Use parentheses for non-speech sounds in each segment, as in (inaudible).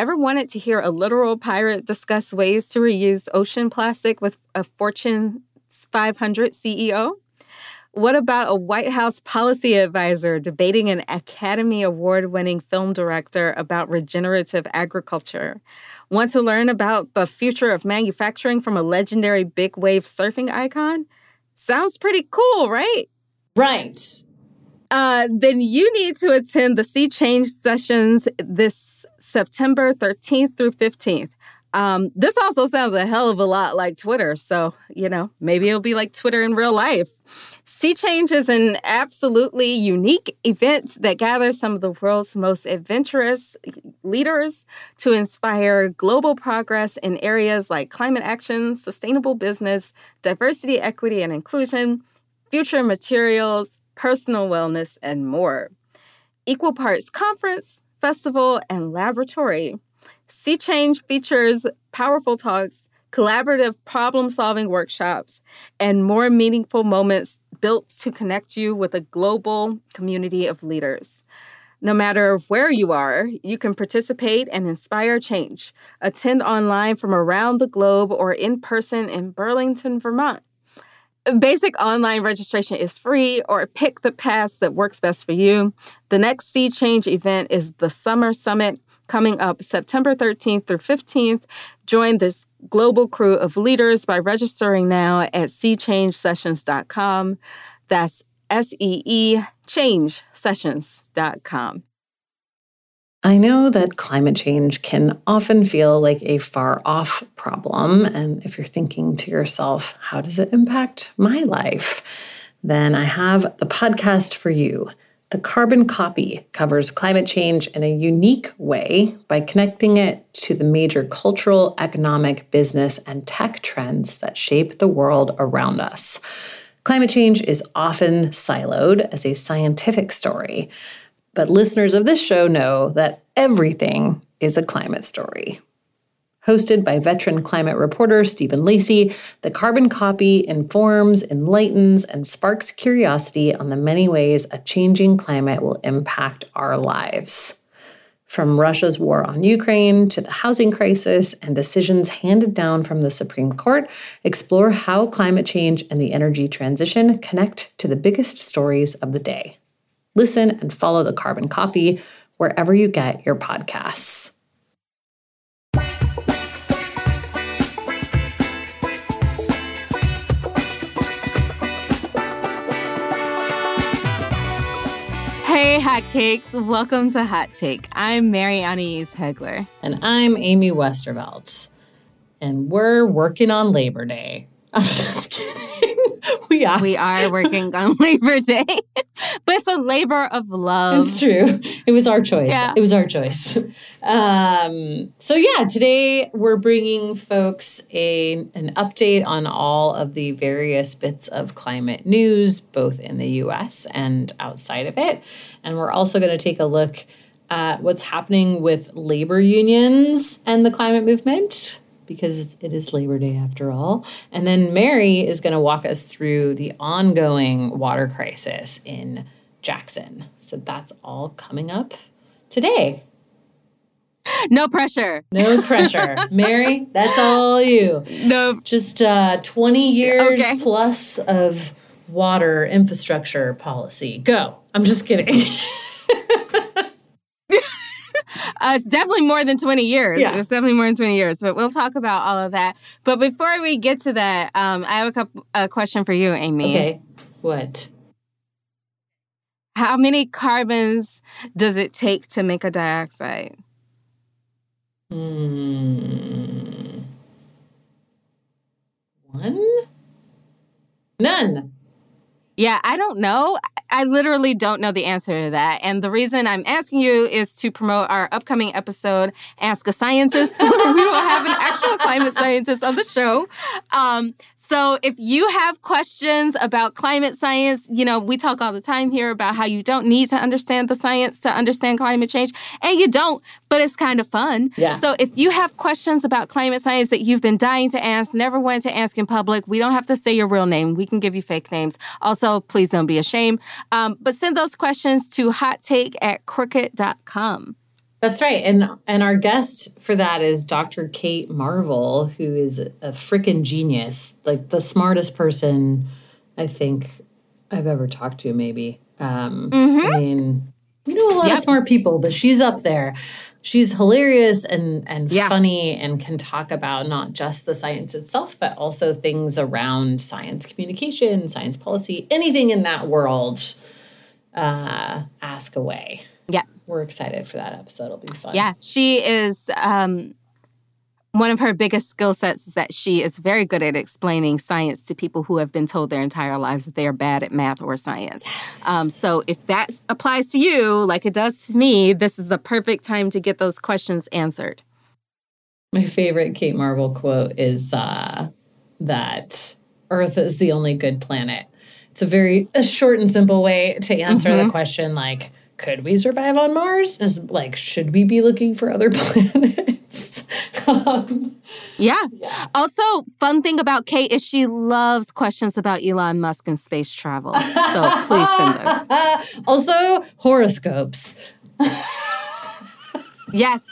Ever wanted to hear a literal pirate discuss ways to reuse ocean plastic with a Fortune 500 CEO? What about a White House policy advisor debating an Academy Award winning film director about regenerative agriculture? Want to learn about the future of manufacturing from a legendary big wave surfing icon? Sounds pretty cool, right? Right uh, then you need to attend the Sea Change sessions this September 13th through 15th. Um, this also sounds a hell of a lot like Twitter. So, you know, maybe it'll be like Twitter in real life. Sea Change is an absolutely unique event that gathers some of the world's most adventurous leaders to inspire global progress in areas like climate action, sustainable business, diversity, equity, and inclusion, future materials, personal wellness, and more. Equal parts conference, festival, and laboratory. Sea Change features powerful talks, collaborative problem solving workshops, and more meaningful moments built to connect you with a global community of leaders. No matter where you are, you can participate and inspire change. Attend online from around the globe or in person in Burlington, Vermont. Basic online registration is free, or pick the pass that works best for you. The next Sea Change event is the Summer Summit coming up September 13th through 15th. Join this global crew of leaders by registering now at seachangesessions.com. That's S E E changesessions.com. I know that climate change can often feel like a far off problem. And if you're thinking to yourself, how does it impact my life? Then I have the podcast for you. The Carbon Copy covers climate change in a unique way by connecting it to the major cultural, economic, business, and tech trends that shape the world around us. Climate change is often siloed as a scientific story, but listeners of this show know that everything is a climate story. Hosted by veteran climate reporter Stephen Lacey, the carbon copy informs, enlightens, and sparks curiosity on the many ways a changing climate will impact our lives. From Russia's war on Ukraine to the housing crisis and decisions handed down from the Supreme Court, explore how climate change and the energy transition connect to the biggest stories of the day. Listen and follow the carbon copy wherever you get your podcasts. Hey, Hot Cakes. Welcome to Hot Take. I'm Mary Annaïse Heglar. And I'm Amy Westervelt. And we're working on Labor Day. (laughs) I'm just kidding. (laughs) we are. We are working on (laughs) Labor Day, but it's a labor of love. It's true. It was our choice. Yeah. It was our choice. Um, so yeah, today we're bringing folks a an update on all of the various bits of climate news, both in the U.S. and outside of it, and we're also going to take a look at what's happening with labor unions and the climate movement because it is Labor Day after all. And then Mary is going to walk us through the ongoing water crisis in Jackson. So that's all coming up today. No pressure. No pressure. (laughs) Mary, that's all you. No. Just uh, 20 years okay. plus of water infrastructure policy. Go. I'm just kidding. (laughs) Uh, it's definitely more than 20 years. Yeah. It's definitely more than 20 years, but we'll talk about all of that. But before we get to that, um, I have a, couple, a question for you, Amy. Okay. What? How many carbons does it take to make a dioxide? Hmm. One? None. Yeah, I don't know. I literally don't know the answer to that. And the reason I'm asking you is to promote our upcoming episode, Ask a Scientist, (laughs) we will have an actual climate scientist on the show. Um, so if you have questions about climate science, you know, we talk all the time here about how you don't need to understand the science to understand climate change, and you don't, but it's kind of fun. Yeah. So if you have questions about climate science that you've been dying to ask, never wanted to ask in public, we don't have to say your real name. We can give you fake names. Also, please don't be ashamed. Um, but send those questions to hottake at crooked.com. That's right. And and our guest for that is Dr. Kate Marvel, who is a freaking genius, like the smartest person I think I've ever talked to, maybe. Um, Mm-hmm. I mean, we know a lot Yep. of smart people, but she's up there. She's hilarious and and Yeah. funny and can talk about not just the science itself, but also things around science communication, science policy, anything in that world. Uh, ask away. We're excited for that episode. It'll be fun. Yeah, she is. Um, one of her biggest skill sets is that she is very good at explaining science to people who have been told their entire lives that they are bad at math or science. Um, so, if that applies to you, like it does to me, this is the perfect time to get those questions answered. My favorite Kate Marvel quote is uh, that Earth is the only good planet. It's a very a short and simple way to answer the question like, could we survive on Mars? Is like, should we be looking for other (laughs) planets? um, Yeah. Also, fun thing about Kate is she loves questions about Elon Musk and space travel. So please send those. (laughs) also, horoscopes. (laughs) Yes.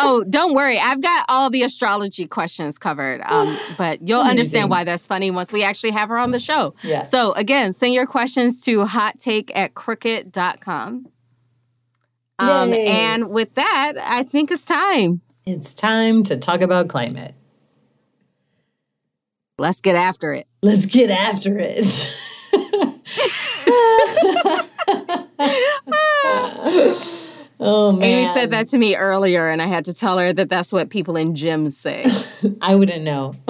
Oh, don't worry. I've got all the astrology questions covered. Um, (gasps) but you'll understand why that's funny once we actually have her on the show. Yes. So again, send your questions to hottake at crooked.com. Um, Yay. and with that, I think it's time. It's time to talk about climate. Let's get after it. Let's get after it. (laughs) (laughs) (laughs) oh man. Amy said that to me earlier, and I had to tell her that that's what people in gyms say. (laughs) I wouldn't know. (laughs)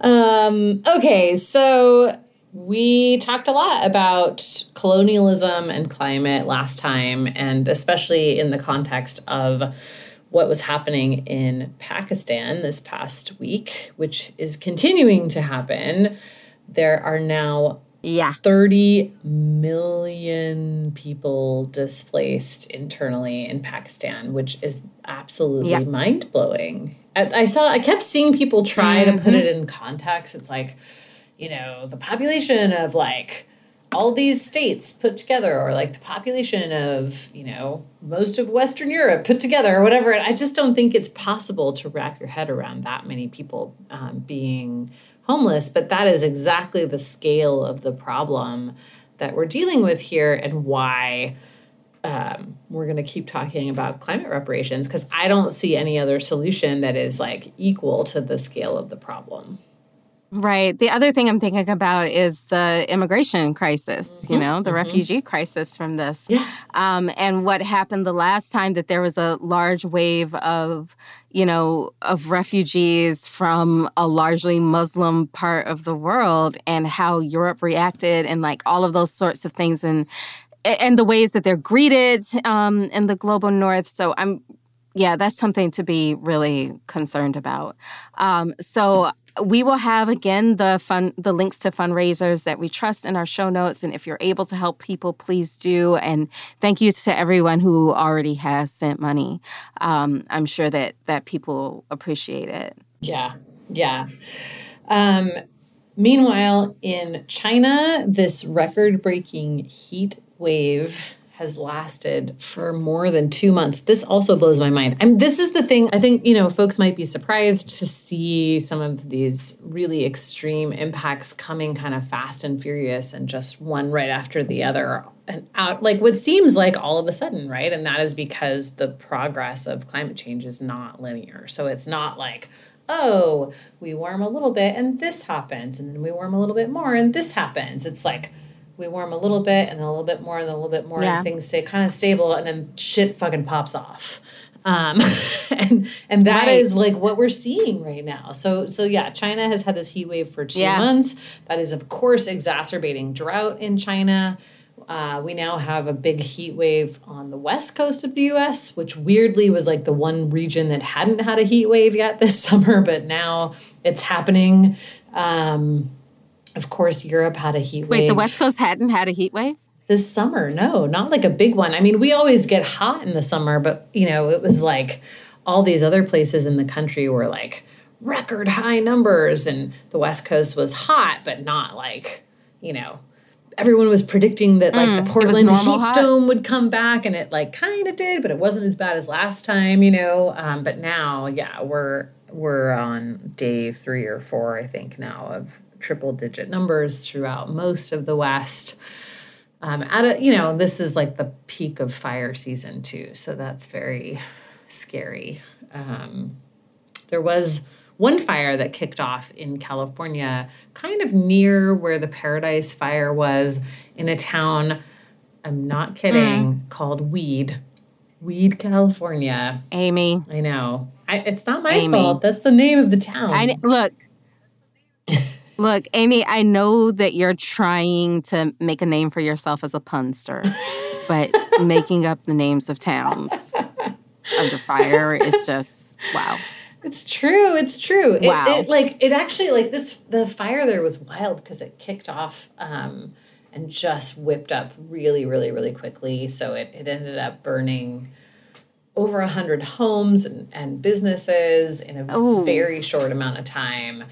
um, okay, so we talked a lot about colonialism and climate last time, and especially in the context of what was happening in Pakistan this past week, which is continuing to happen. There are now Yeah. 30 million people displaced internally in Pakistan, which is absolutely Yeah. mind blowing. I, I saw, I kept seeing people try to put it in context. It's like, you know, the population of like all these states put together, or like the population of, you know, most of Western Europe put together, or whatever. And I just don't think it's possible to wrap your head around that many people um, being homeless, but that is exactly the scale of the problem that we're dealing with here and why um, we're going to keep talking about climate reparations because I don't see any other solution that is like equal to the scale of the problem. Right. The other thing I'm thinking about is the immigration crisis, you know, the refugee crisis from this. Yeah. Um, and what happened the last time that there was a large wave of, you know, of refugees from a largely Muslim part of the world and how Europe reacted and like all of those sorts of things and and the ways that they're greeted um, in the global north. So I'm yeah, that's something to be really concerned about. Um, so we will have again the fun the links to fundraisers that we trust in our show notes. And if you're able to help people please do. And thank you to everyone who already has sent money. Um, i'm sure that that people appreciate it. Yeah, yeah. Um, meanwhile, in China, this record breaking heat wave has lasted for more than two months. This also blows my mind. I this is the thing. I think, you know, folks might be surprised to see some of these really extreme impacts coming kind of fast and furious and just one right after the other and out like what seems like all of a sudden, right? And that is because the progress of climate change is not linear. So it's not like, oh, we warm a little bit and this happens, and then we warm a little bit more and this happens. It's like we warm a little bit and a little bit more and a little bit more Yeah. and things stay kind of stable and then shit fucking pops off. Um, (laughs) and and that is Right. like what we're seeing right now. So so yeah, China has had this heat wave for two Yeah. months. That is of course exacerbating drought in China. Uh, we now have a big heat wave on the west coast of the U.S., which weirdly was like the one region that hadn't had a heat wave yet this (laughs) summer, but now it's happening. Um, of course, Europe had a heat wave Wait, the West Coast hadn't had a heat wave? this summer. No, not like a big one. I mean, we always get hot in the summer, but you know, it was like all these other places in the country were like record high numbers, and the West Coast was hot, but not like, you know, everyone was predicting that like the Portland heat hot. dome would come back, and it like kind of did, but it wasn't as bad as last time, you know. Um, but now, yeah, we're we're on day three or four, I think, now of triple digit numbers throughout most of the West. Um, at a, you know this is like the peak of fire season too so that's very scary. Um, there was one fire that kicked off in california kind of near where the paradise fire was in a town i'm not kidding called weed. Weed california. Amy. i know. I, it's not my Amy. fault. That's the name of the town. I look. (laughs) Look, Amy, I know that you're trying to make a name for yourself as a punster, (laughs) but making up the names of towns under fire is just wow. It's true. It's true. It- Wow. It, like it actually like this the fire there was wild because it kicked off um, and just whipped up really, really, really quickly. So it, it ended up burning over a hundred homes and, and businesses in a Ooh. very short amount of time.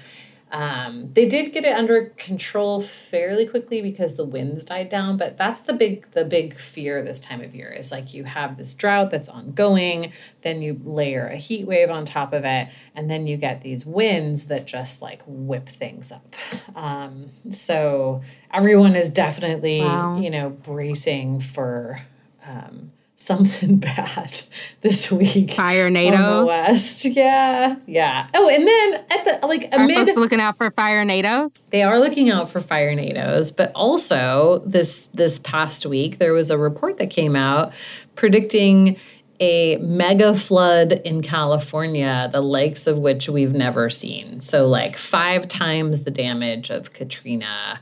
Um, they did get it under control fairly quickly because the winds died down, but that's the big the big fear this time of year is like you have this drought that's ongoing, then you layer a heat wave on top of it, and then you get these winds that just like whip things up. Um, so everyone is definitely Wow. you know bracing for um, something (laughs) bad this week. Fire nados. west, yeah, yeah. Oh, and then at the like Are amid folks looking out for fire nados? they are looking out for fire nados, but also this this past week there was a report that came out predicting a mega flood in California, the likes of which we've never seen. So like five times the damage of Katrina.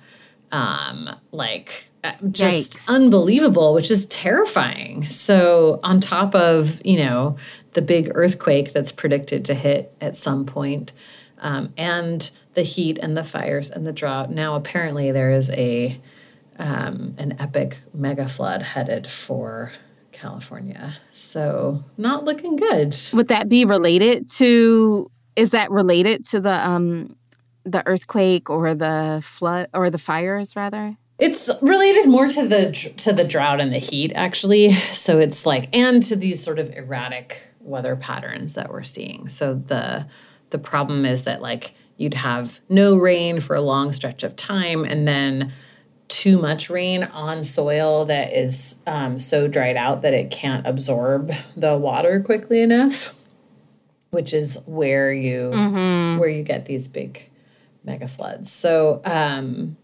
Um, like just Yikes. unbelievable, which is terrifying. So on top of, you know, the big earthquake that's predicted to hit at some point, um, and the heat and the fires and the drought. Now, apparently, there is a um, an epic mega flood headed for California. So, not looking good. Would that be related to? Is that related to the um the earthquake or the flood or the fires rather? It's related more to the to the drought and the heat, actually. So it's like, and to these sort of erratic weather patterns that we're seeing. So the the problem is that like you'd have no rain for a long stretch of time, and then too much rain on soil that is um, so dried out that it can't absorb the water quickly enough, which is where you where you get these big mega floods. So um,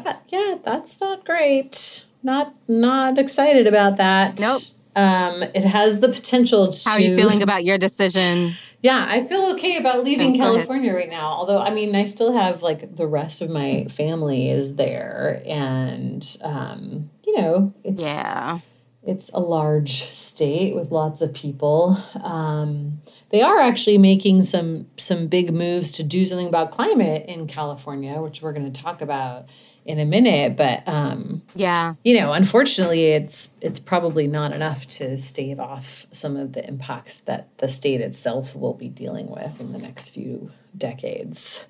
that yeah, that's not great. Not not excited about that. Nope. Um, it has the potential to. How are you feeling about your decision? Yeah, I feel okay about leaving Okay, go ahead. California right now. Although, I mean, I still have like the rest of my family is there, and um, you know, it's Yeah. it's a large state with lots of people. Um, they are actually making some some big moves to do something about climate in California, which we're going to talk about in a minute. But um, Yeah. you know, unfortunately, it's it's probably not enough to stave off some of the impacts that the state itself will be dealing with in the next few decades.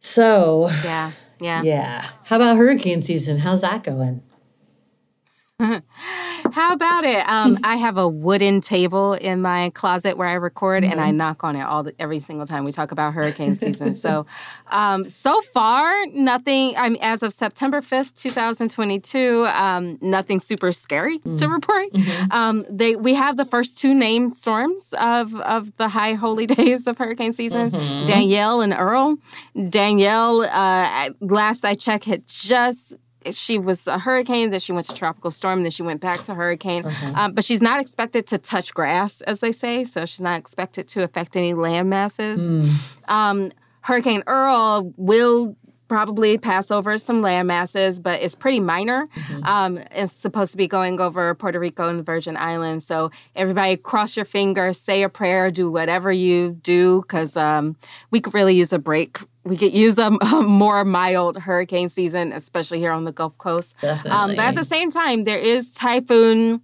So, Yeah. Yeah. yeah. How about hurricane season? How's that going? How about it? Um, I have a wooden table in my closet where I record, and I knock on it all the, every single time we talk about hurricane season. so, um, so far, nothing. I mean, as of September fifth, two thousand twenty-two, um, nothing super scary to report. Um, they we have the first two named storms of of the high holy (laughs) days of hurricane season, Danielle and Earl. Danielle, uh, last I checked, had just she was a hurricane, then she went to tropical storm, then she went back to hurricane. Uh-huh. Um, but she's not expected to touch grass, as they say. So she's not expected to affect any land masses. Mm. Um, Hurricane Earl will probably pass over some land masses, but it's pretty minor. Mm-hmm. Um, it's supposed to be going over Puerto Rico and the Virgin Islands. So everybody cross your fingers, say a prayer, do whatever you do, because um, we could really use a break. We could use a, (laughs) a, more mild hurricane season, especially here on the Gulf Coast. Um, but at the same time, there is typhoon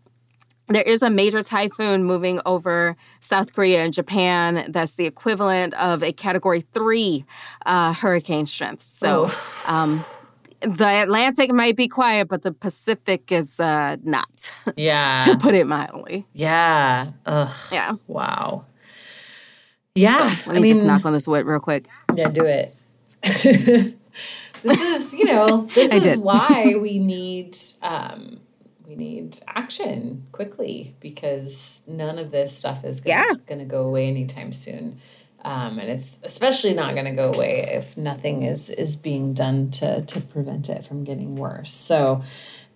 there is a major typhoon moving over South Korea and Japan that's the equivalent of a category three uh, hurricane strength. So um, the Atlantic might be quiet, but the Pacific is uh, not. (laughs) Yeah. to put it mildly. Yeah. Ugh. Yeah. Wow. Yeah. So, let me I mean, just knock on this wood real quick. Yeah, do it. (laughs) this is, you know, this is why (laughs) we need um, we need action quickly because none of this stuff is gonna, yeah. going to go away anytime soon. Um, and it's especially not going to go away if nothing is is being done to to prevent it from getting worse. So,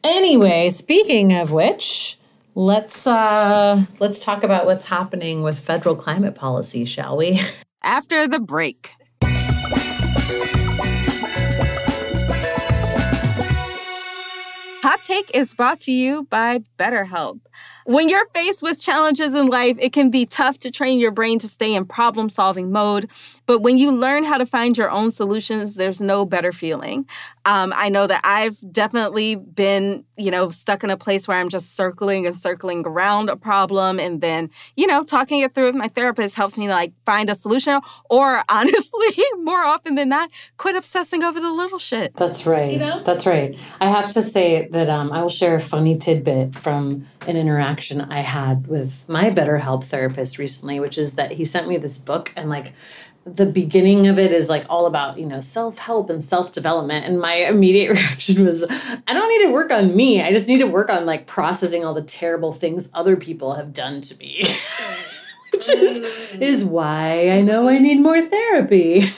anyway, speaking of which, let's uh, let's talk about what's happening with federal climate policy, shall we? (laughs) After the break. Hot Take is brought to you by BetterHelp. When you're faced with challenges in life, it can be tough to train your brain to stay in problem solving mode. But when you learn how to find your own solutions, there's no better feeling. Um, I know that I've definitely been, you know, stuck in a place where I'm just circling and circling around a problem. And then, you know, talking it through with my therapist helps me like find a solution. Or (laughs) honestly, more often than not, quit obsessing over the little shit. That's right. You know? That's right. I have to say that um, I will share a funny tidbit from an interaction I had with my BetterHelp therapist recently, which is that he sent me this book and like the beginning of it is like all about you know self-help and self-development and my immediate (laughs) reaction was i don't need to work on me i just need to work on like processing all the terrible things other people have done to me (laughs) which is mm. is why i know i need more therapy (laughs)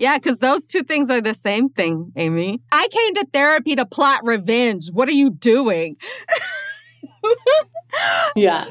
Yeah, because those two things are the same thing, Amy. I came to therapy to plot revenge. What are you doing? yeah.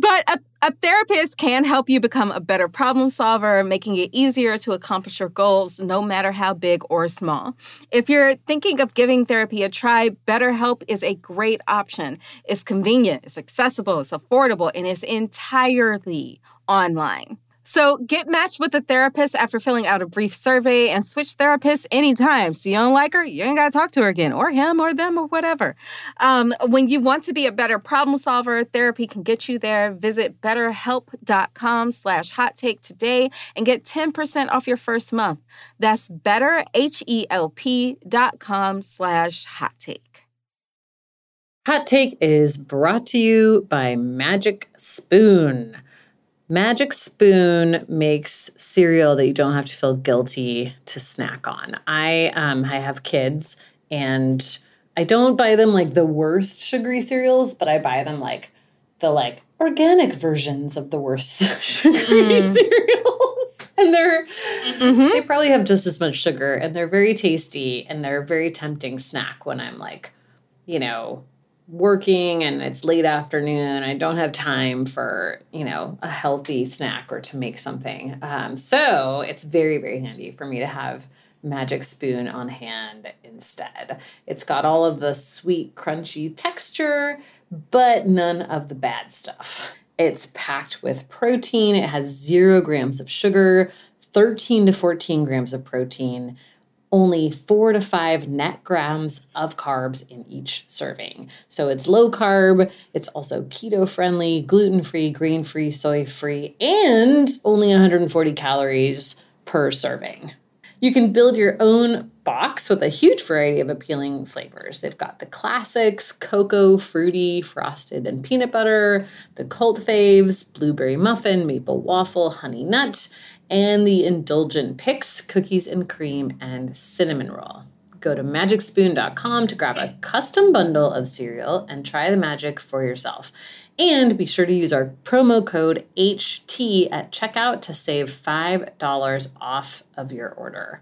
But a, a, therapist can help you become a better problem solver, making it easier to accomplish your goals, no matter how big or small. If you're thinking of giving therapy a try, BetterHelp is a great option. It's convenient, it's accessible, it's affordable, and it's entirely online. So get matched with a therapist after filling out a brief survey and switch therapists anytime. So you don't like her, you ain't got to talk to her again, or him, or them, or whatever. Um, when you want to be a better problem solver, therapy can get you there. Visit betterhelp.com slash hot take today and get 10% off your first month. That's betterhelp.com slash hot take. Hot Take is brought to you by Magic Spoon. Magic Spoon makes cereal that you don't have to feel guilty to snack on. I um I have kids and I don't buy them like the worst sugary cereals, but I buy them like the like organic versions of the worst (laughs) sugary mm. cereals. (laughs) And they're mm-hmm. they probably have just as much sugar and they're very tasty and they're a very tempting snack when I'm like, you know, working and it's late afternoon i don't have time for you know a healthy snack or to make something. Um, so it's very very handy for me to have magic spoon on hand instead. It's got all of the sweet crunchy texture but none of the bad stuff. It's packed with protein. It has zero grams of sugar 13 to 14 grams of protein only four to five net grams of carbs in each serving. So it's low carb, it's also keto friendly, gluten free, grain free, soy free, and only 140 calories per serving. You can build your own box with a huge variety of appealing flavors. They've got the classics cocoa, fruity, frosted, and peanut butter, the cult faves, blueberry muffin, maple waffle, honey nut, and the indulgent picks, cookies and cream, and cinnamon roll. Go to magicspoon.com to grab a custom bundle of cereal and try the magic for yourself. And be sure to use our promo code HT at checkout to save $5 off of your order.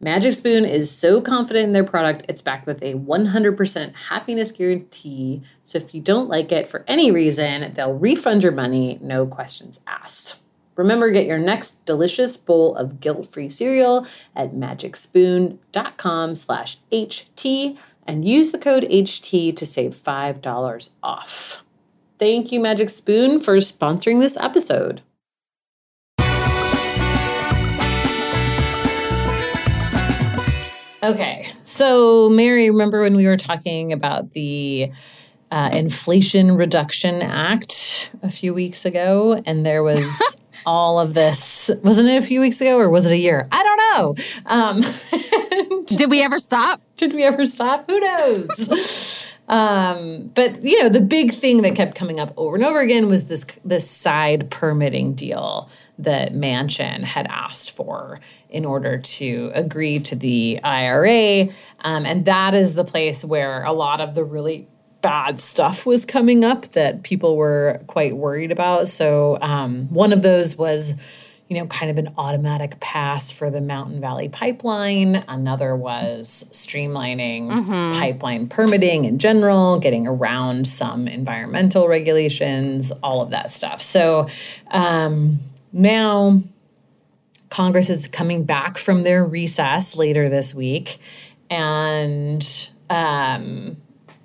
Magic Spoon is so confident in their product, it's backed with a 100% happiness guarantee. So if you don't like it for any reason, they'll refund your money, no questions asked. Remember, get your next delicious bowl of guilt-free cereal at magicspoon.com slash HT and use the code HT to save $5 off. Thank you, Magic Spoon, for sponsoring this episode. Okay, so Mary, remember when we were talking about the uh, Inflation Reduction Act a few weeks ago, and there was (laughs) all of this. Wasn't it a few weeks ago, or was it a year? I don't know. Um, (laughs) did we ever stop? Did we ever stop? Who knows? (laughs) Um, but you know, the big thing that kept coming up over and over again was this this side permitting deal that Manchin had asked for in order to agree to the IRA, um, and that is the place where a lot of the really bad stuff was coming up that people were quite worried about. So um, one of those was you know, kind of an automatic pass for the Mountain Valley pipeline. Another was streamlining mm-hmm. pipeline permitting in general, getting around some environmental regulations, all of that stuff. So um, now Congress is coming back from their recess later this week. And um,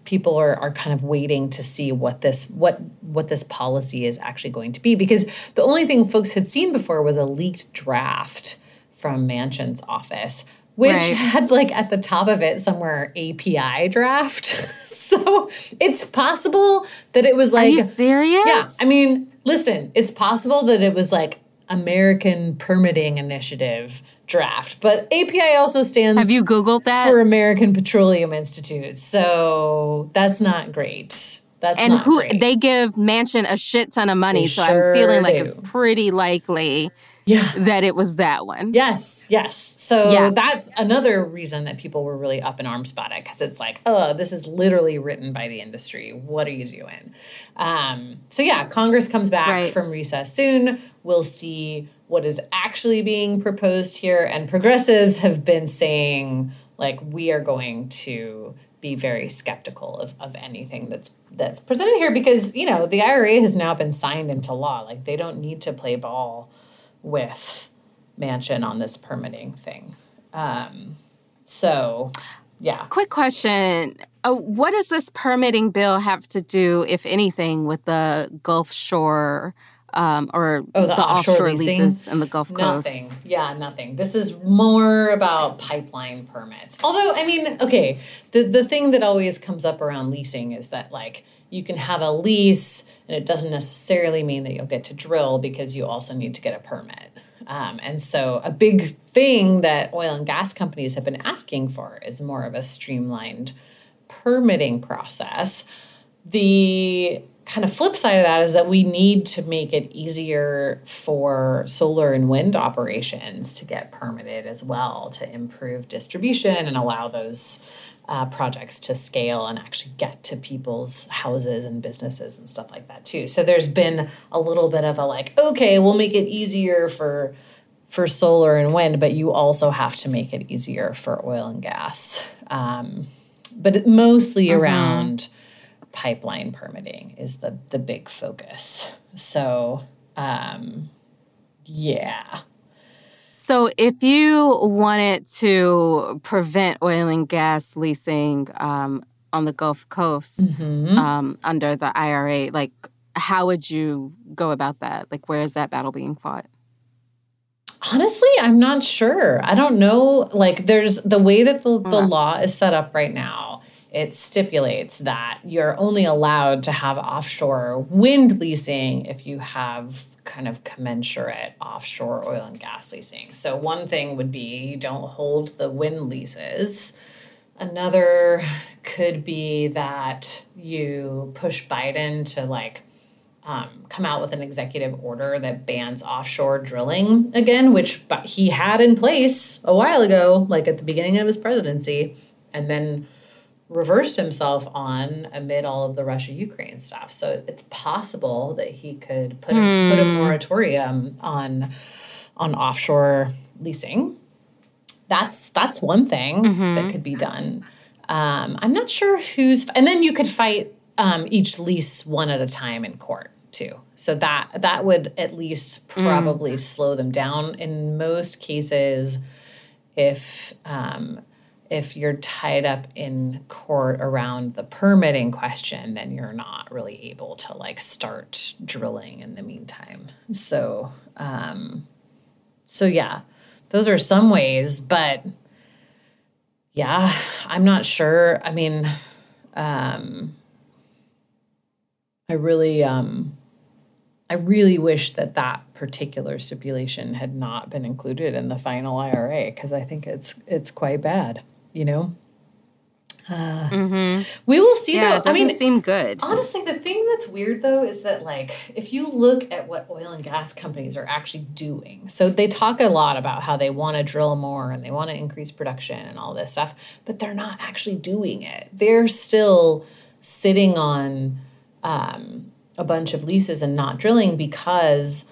people are, are kind of waiting to see what this what what this policy is actually going to be because the only thing folks had seen before was a leaked draft from Manchin's office which right. had like at the top of it somewhere API draft. (laughs) so it's possible that it was like Are you serious? Yeah. I mean, listen, it's possible that it was like American Permitting Initiative draft. But API also stands Have you Googled that? For American Petroleum Institute. So that's not great. That's and who great. they give Manchin a shit ton of money. They so sure I'm feeling like do. it's pretty likely yeah. that it was that one. Yes, yes. So yeah. that's another reason that people were really up in arms about it because it's like, oh, this is literally written by the industry. What are you doing? Um, so yeah, Congress comes back right. from recess soon. We'll see what is actually being proposed here. And progressives have been saying, like, we are going to be very skeptical of, of anything that's that's presented here because you know the IRA has now been signed into law. Like they don't need to play ball with Manchin on this permitting thing. Um, so, yeah. Quick question. Uh, what does this permitting bill have to do, if anything, with the Gulf Shore um, or oh, the, the offshore, offshore leases in the Gulf Coast? Nothing. Yeah, nothing. This is more about pipeline permits. Although, I mean, okay, the, the thing that always comes up around leasing is that, like, you can have a lease and it doesn't necessarily mean that you'll get to drill because you also need to get a permit. Um, and so, a big thing that oil and gas companies have been asking for is more of a streamlined permitting process. The kind of flip side of that is that we need to make it easier for solar and wind operations to get permitted as well to improve distribution and allow those uh, projects to scale and actually get to people's houses and businesses and stuff like that too. So there's been a little bit of a like, okay, we'll make it easier for for solar and wind, but you also have to make it easier for oil and gas. Um, but mostly mm-hmm. around pipeline permitting is the the big focus. So um, yeah. So, if you wanted to prevent oil and gas leasing um, on the Gulf Coast mm-hmm. um, under the IRA, like how would you go about that? Like, where is that battle being fought? Honestly, I'm not sure. I don't know. Like, there's the way that the, the law is set up right now, it stipulates that you're only allowed to have offshore wind leasing if you have kind of commensurate offshore oil and gas leasing. So one thing would be you don't hold the wind leases. Another could be that you push Biden to like um, come out with an executive order that bans offshore drilling again, which he had in place a while ago, like at the beginning of his presidency, and then reversed himself on amid all of the Russia Ukraine stuff. So it's possible that he could put a, put a hmm. moratorium on on offshore leasing. that's that's one thing mm-hmm. that could be done. Um, I'm not sure who's, and then you could fight um, each lease one at a time in court too. So that that would at least probably mm. slow them down. In most cases, if um, if you're tied up in court around the permitting question, then you're not really able to like start drilling in the meantime. So um, so yeah, those are some ways, but yeah, I'm not sure. I mean, um, I really, um, I really wish that that particular stipulation had not been included in the final IRA because I think it's it's quite bad. You know. Uh, mm-hmm. We will see. Yeah, though. I mean, seem good. Honestly, the thing that's weird though is that like if you look at what oil and gas companies are actually doing, so they talk a lot about how they want to drill more and they want to increase production and all this stuff, but they're not actually doing it. They're still sitting on um, a bunch of leases and not drilling because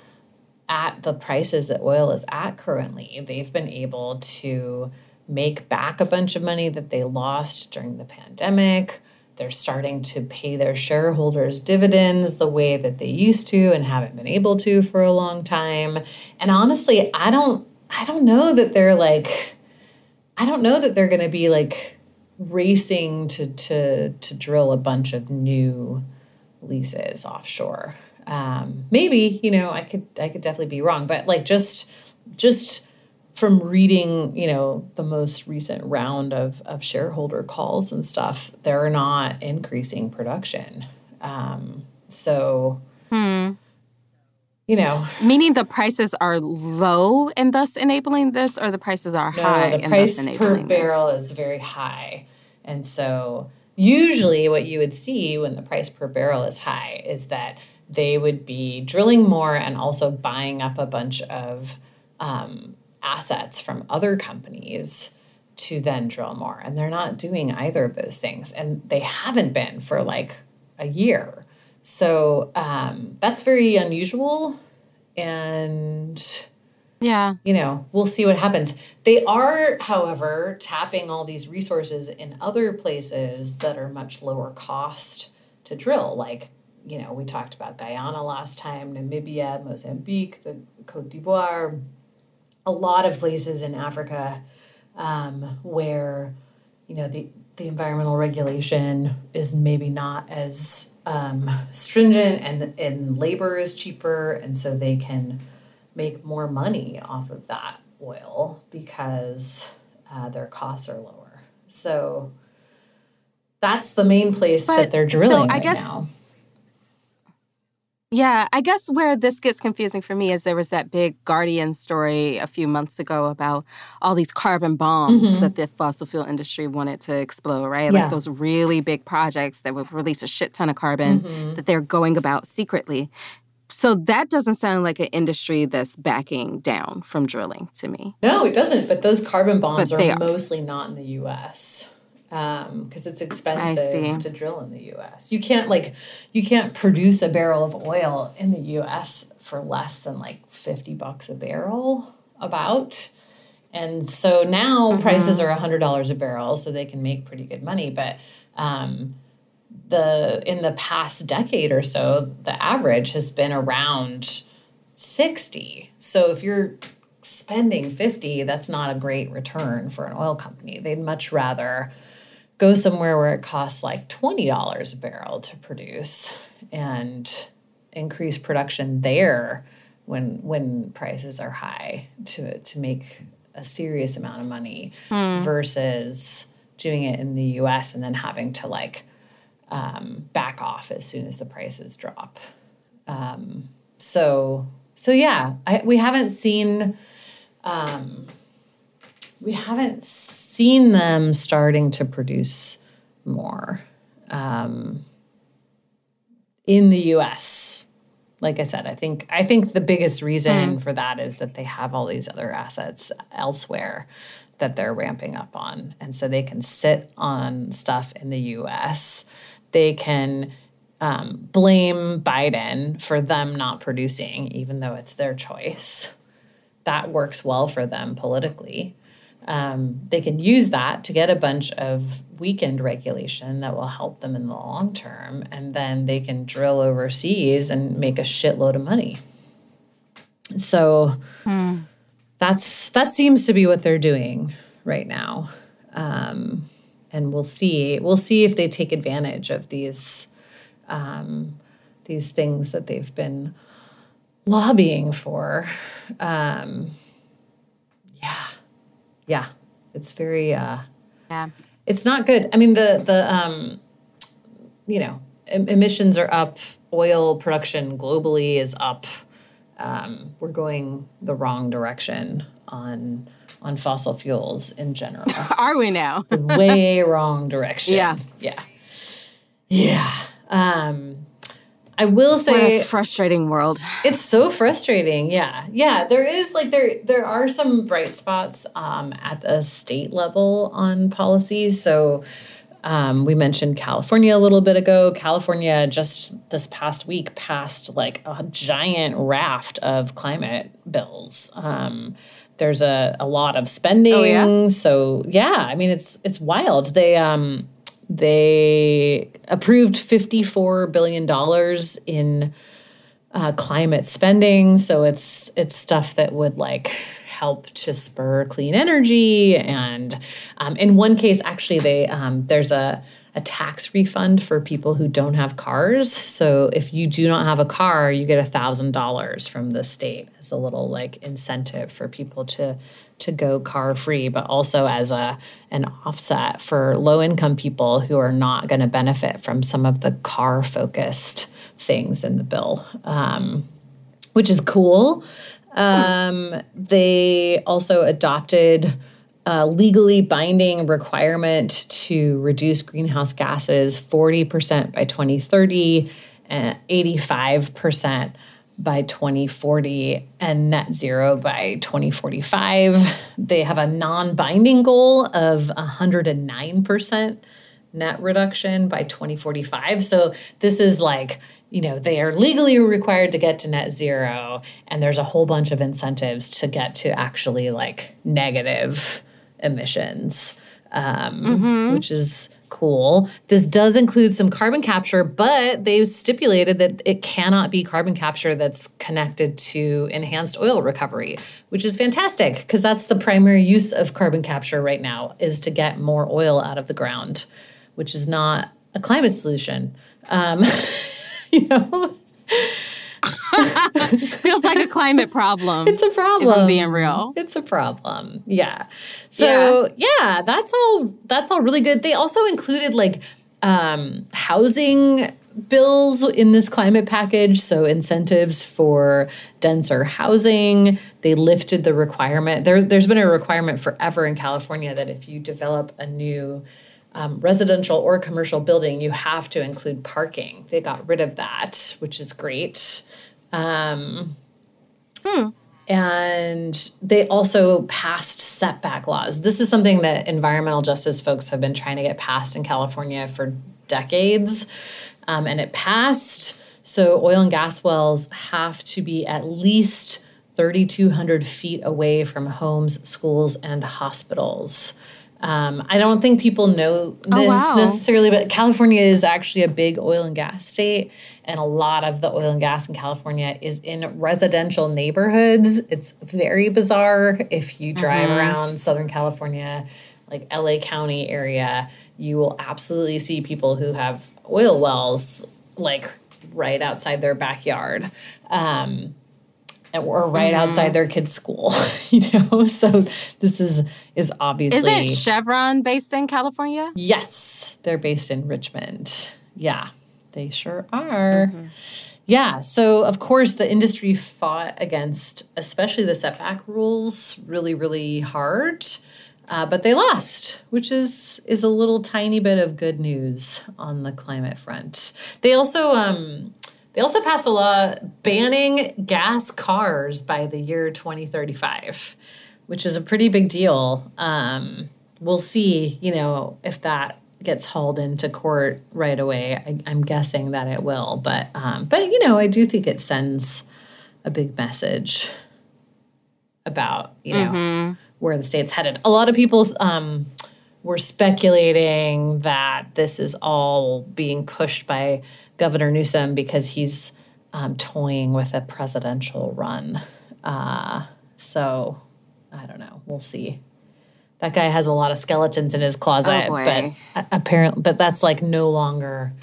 at the prices that oil is at currently, they've been able to make back a bunch of money that they lost during the pandemic. They're starting to pay their shareholders dividends the way that they used to and haven't been able to for a long time. And honestly, I don't I don't know that they're like I don't know that they're going to be like racing to to to drill a bunch of new leases offshore. Um, maybe you know I could I could definitely be wrong, but like just just from reading, you know, the most recent round of, of shareholder calls and stuff, they're not increasing production. Um, so, hmm. you know, meaning the prices are low and thus enabling this, or the prices are no, high. The price per barrel this? is very high, and so usually what you would see when the price per barrel is high is that they would be drilling more and also buying up a bunch of um, assets from other companies to then drill more. And they're not doing either of those things. And they haven't been for like a year. So um, that's very unusual. And yeah, you know, we'll see what happens. They are, however, tapping all these resources in other places that are much lower cost to drill. Like, you know, we talked about Guyana last time, Namibia, Mozambique, the Cote d'Ivoire, a lot of places in Africa um, where you know the the environmental regulation is maybe not as um, stringent and and labor is cheaper and so they can make more money off of that oil because uh, their costs are lower. So that's the main place but, that they're drilling so I right guess, now yeah, I guess where this gets confusing for me is there was that big Guardian story a few months ago about all these carbon bombs mm-hmm. that the fossil fuel industry wanted to explode, right? Yeah. Like those really big projects that would release a shit ton of carbon mm-hmm. that they're going about secretly. So that doesn't sound like an industry that's backing down from drilling to me. No, it doesn't. But those carbon bombs are, are mostly not in the US because um, it's expensive to drill in the U.S. You can't like you can't produce a barrel of oil in the U.S. for less than like fifty bucks a barrel, about. And so now mm-hmm. prices are hundred dollars a barrel, so they can make pretty good money. But um, the in the past decade or so, the average has been around sixty. So if you're spending 50 that's not a great return for an oil company they'd much rather go somewhere where it costs like $20 a barrel to produce and increase production there when when prices are high to to make a serious amount of money hmm. versus doing it in the US and then having to like um, back off as soon as the prices drop. Um, so so yeah, I, we haven't seen um, we haven't seen them starting to produce more um, in the U.S. Like I said, I think I think the biggest reason mm. for that is that they have all these other assets elsewhere that they're ramping up on, and so they can sit on stuff in the U.S. They can um, blame Biden for them not producing, even though it's their choice. That works well for them politically. Um, they can use that to get a bunch of weakened regulation that will help them in the long term. And then they can drill overseas and make a shitload of money. So hmm. that's that seems to be what they're doing right now. Um, and we'll see. We'll see if they take advantage of these um, these things that they've been lobbying for. Um, yeah, yeah, it's very. Uh, yeah, it's not good. I mean, the the um, you know emissions are up. Oil production globally is up. Um, we're going the wrong direction on on fossil fuels in general. (laughs) Are we now? (laughs) way wrong direction. Yeah. Yeah. Yeah. Um, I will say frustrating world. It's so frustrating. Yeah. Yeah, there is like there there are some bright spots um, at the state level on policies. So um, we mentioned California a little bit ago. California just this past week passed like a giant raft of climate bills. Um, there's a, a lot of spending. Oh, yeah? So yeah, I mean it's it's wild. They um they approved fifty four billion dollars in uh, climate spending. So it's it's stuff that would like help to spur clean energy. And um, in one case, actually, they um, there's a a tax refund for people who don't have cars. So if you do not have a car, you get a thousand dollars from the state as a little like incentive for people to to go car free, but also as a an offset for low income people who are not going to benefit from some of the car focused things in the bill, um, which is cool. Um, they also adopted a legally binding requirement to reduce greenhouse gases 40% by 2030 and 85% by 2040 and net zero by 2045. They have a non binding goal of 109% net reduction by 2045. So this is like, you know, they are legally required to get to net zero, and there's a whole bunch of incentives to get to actually like negative emissions, um, mm-hmm. which is cool. This does include some carbon capture, but they've stipulated that it cannot be carbon capture that's connected to enhanced oil recovery, which is fantastic because that's the primary use of carbon capture right now is to get more oil out of the ground, which is not a climate solution. Um, (laughs) you know. (laughs) Feels like a climate problem. It's a problem. If I'm being real. It's a problem. Yeah. So yeah. yeah, that's all that's all really good. They also included like um, housing bills in this climate package. So incentives for denser housing. They lifted the requirement. There, there's been a requirement forever in California that if you develop a new um, residential or commercial building, you have to include parking. They got rid of that, which is great. Um, hmm. And they also passed setback laws. This is something that environmental justice folks have been trying to get passed in California for decades. Um, and it passed. So oil and gas wells have to be at least 3,200 feet away from homes, schools, and hospitals. Um, I don't think people know oh, this oh, wow. necessarily, but California is actually a big oil and gas state, and a lot of the oil and gas in California is in residential neighborhoods. It's very bizarre. If you drive mm-hmm. around Southern California, like LA County area, you will absolutely see people who have oil wells like right outside their backyard. Um, or right mm-hmm. outside their kids' school, (laughs) you know. So this is is obviously Isn't Chevron based in California? Yes, they're based in Richmond. Yeah, they sure are. Mm-hmm. Yeah, so of course the industry fought against especially the setback rules really really hard. Uh, but they lost, which is is a little tiny bit of good news on the climate front. They also um, they also passed a law banning gas cars by the year 2035, which is a pretty big deal. Um, we'll see, you know, if that gets hauled into court right away. I, am guessing that it will, but um, but you know, I do think it sends a big message about you know mm-hmm. where the state's headed. A lot of people um, were speculating that this is all being pushed by Governor Newsom because he's um, toying with a presidential run. Uh, so I don't know. We'll see. That guy has a lot of skeletons in his closet, Oh, but apparently, but that's like no longer,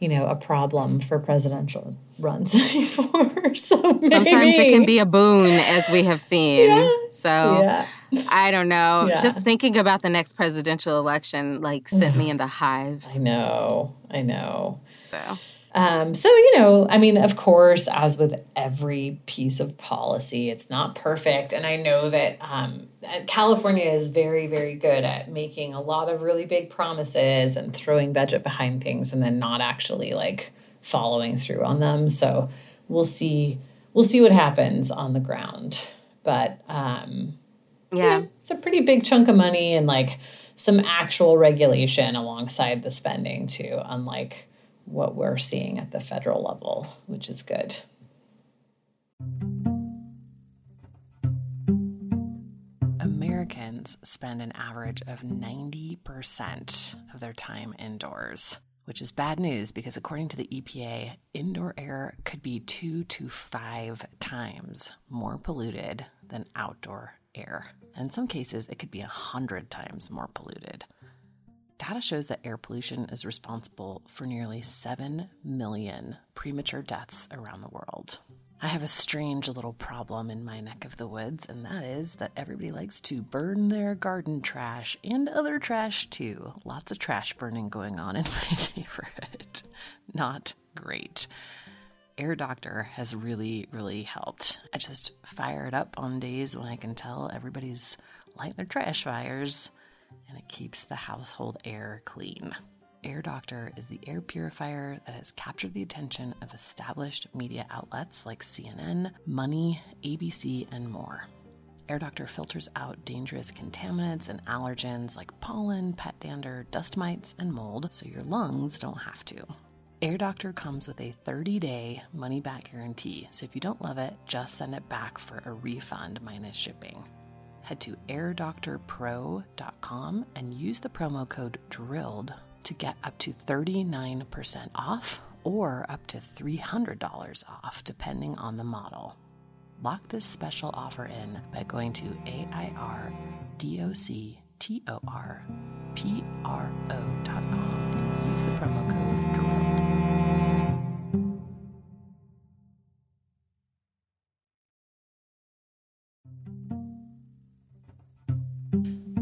you know, a problem for presidential runs (laughs) anymore. (laughs) so Sometimes it can be a boon, as we have seen. So Yeah. I don't know. Yeah. Just thinking about the next presidential election, like, sent me (sighs) into hives. I know. I know. So Um, so, you know, I mean, of course, as with every piece of policy, it's not perfect. And I know that um, California is very, very good at making a lot of really big promises and throwing budget behind things and then not actually like following through on them. So we'll see. We'll see what happens on the ground. But um, yeah. it's a pretty big chunk of money and like some actual regulation alongside the spending too, unlike what we're seeing at the federal level, which is good. Americans spend an average of 90% of their time indoors, which is bad news because, according to the EPA, indoor air could be two to five times more polluted than outdoor air. In some cases, it could be a hundred times more polluted. Data shows that air pollution is responsible for nearly 7 million premature deaths around the world. I have a strange little problem in my neck of the woods, and that is that everybody likes to burn their garden trash and other trash too. Lots of trash burning going on in (laughs) my neighborhood. Not great. Air Doctor has really, really helped. I just fire it up on days when I can tell everybody's lighting their trash fires, and it keeps the household air clean. Air Doctor is the air purifier that has captured the attention of established media outlets like CNN, Money, ABC, and more. Air Doctor filters out dangerous contaminants and allergens like pollen, pet dander, dust mites, and mold so your lungs don't have to. Air Doctor comes with a 30 day money back guarantee, so if you don't love it, just send it back for a refund minus shipping. Head to airdoctorpro.com and use the promo code DRILLED to get up to 39% off or up to $300 off, depending on the model. Lock this special offer in by going to AIRDOCTORPRO.com and use the promo code DRILLED.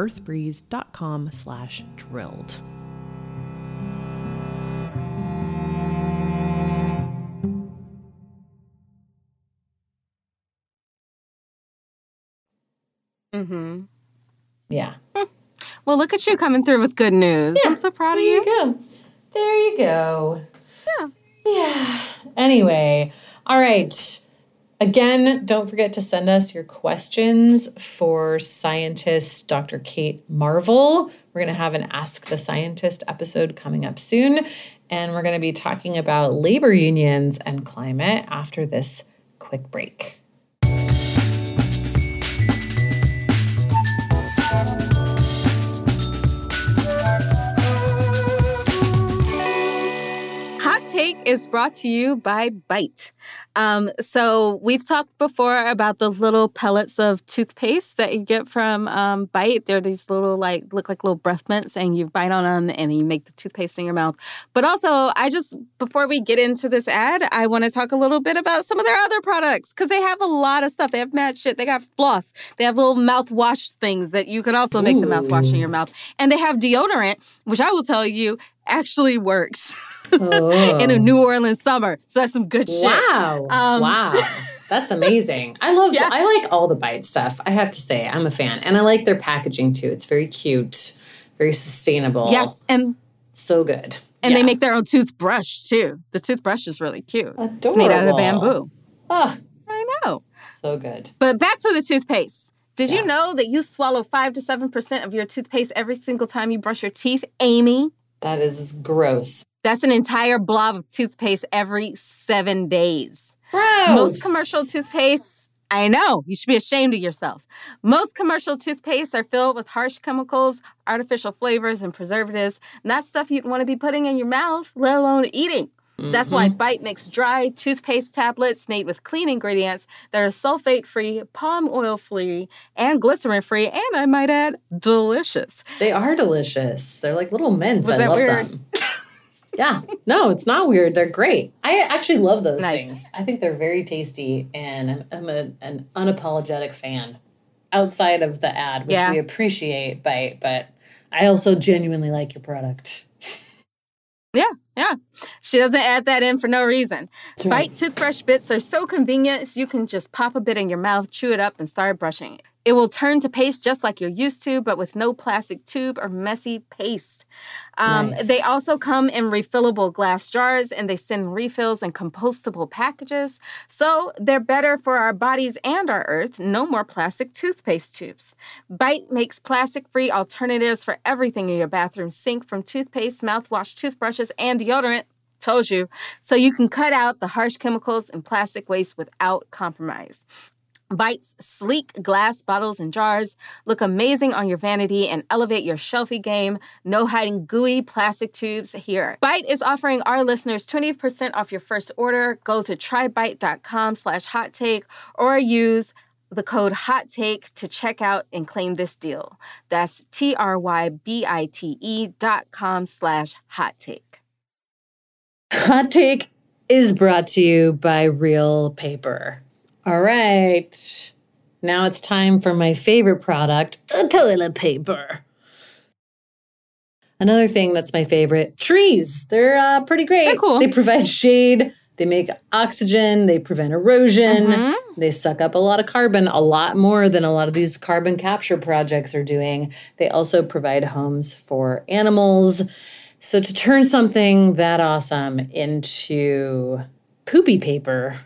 earthbreeze.com slash drilled. Mm-hmm. Yeah. (laughs) Well, look at you coming through with good news. I'm so proud of you. There you you. go. There you go. Yeah. Yeah. Anyway, all right. Again, don't forget to send us your questions for scientist Dr. Kate Marvel. We're going to have an Ask the Scientist episode coming up soon, and we're going to be talking about labor unions and climate after this quick break. Take is brought to you by Bite. Um, so we've talked before about the little pellets of toothpaste that you get from um, Bite. They're these little like look like little breath mints, and you bite on them, and you make the toothpaste in your mouth. But also, I just before we get into this ad, I want to talk a little bit about some of their other products because they have a lot of stuff. They have mad shit. They got floss. They have little mouthwash things that you could also make the mouthwash in your mouth, and they have deodorant, which I will tell you actually works. (laughs) Oh. (laughs) in a New Orleans summer. So that's some good shit. Wow. Um, wow. That's amazing. I love (laughs) Yeah. I like all the bite stuff. I have to say, I'm a fan. And I like their packaging too. It's very cute, very sustainable. Yes, and So good. and they make their own toothbrush too. The toothbrush is really cute. It's made out of bamboo. Oh, I know. so good. But back to the toothpaste. Did Yeah. you know that you swallow five to seven percent of your toothpaste every single time you brush your teeth, Amy? That is gross. That's an entire blob of toothpaste every seven days. Gross. Most commercial toothpastes, I know, you should be ashamed of yourself. Most commercial toothpastes are filled with harsh chemicals, artificial flavors, and preservatives, not stuff you'd want to be putting in your mouth, let alone eating. That's why mm-hmm. Bite makes dry toothpaste tablets made with clean ingredients that are sulfate free, palm oil free, and glycerin free, and I might add, delicious. They are delicious. They're like little mints. Was I that love weird? them. Yeah. No, it's not weird. They're great. I actually love those Nice. things. I think they're very tasty and I'm, I'm a, an unapologetic fan outside of the ad, which Yeah. we appreciate, Bite, but I also genuinely like your product. Yeah, yeah. She doesn't add that in for no reason. That's right. Bite toothbrush bits are so convenient, you can just pop a bit in your mouth, chew it up, and start brushing it. It will turn to paste just like you're used to, but with no plastic tube or messy paste. Um, Nice. They also come in refillable glass jars and they send refills in compostable packages. So they're better for our bodies and our earth. No more plastic toothpaste tubes. Bite makes plastic free alternatives for everything in your bathroom sink from toothpaste, mouthwash, toothbrushes, and deodorant. Told you. So you can cut out the harsh chemicals and plastic waste without compromise. Bite's sleek glass bottles and jars look amazing on your vanity and elevate your shelfie game. No hiding gooey plastic tubes here. Bite is offering our listeners 20% off your first order. Go to trybite.com slash hot take or use the code hot take to check out and claim this deal. That's T-R-Y-B-I-T-E dot com slash hot take. Hot Take is brought to you by Reel Paper. All right. Now it's time for my favorite product, toilet paper. Another thing that's my favorite trees. They're uh, pretty great. They're cool. They provide shade, they make oxygen, they prevent erosion, Mhm. they suck up a lot of carbon, a lot more than a lot of these carbon capture projects are doing. They also provide homes for animals. So to turn something that awesome into poopy paper,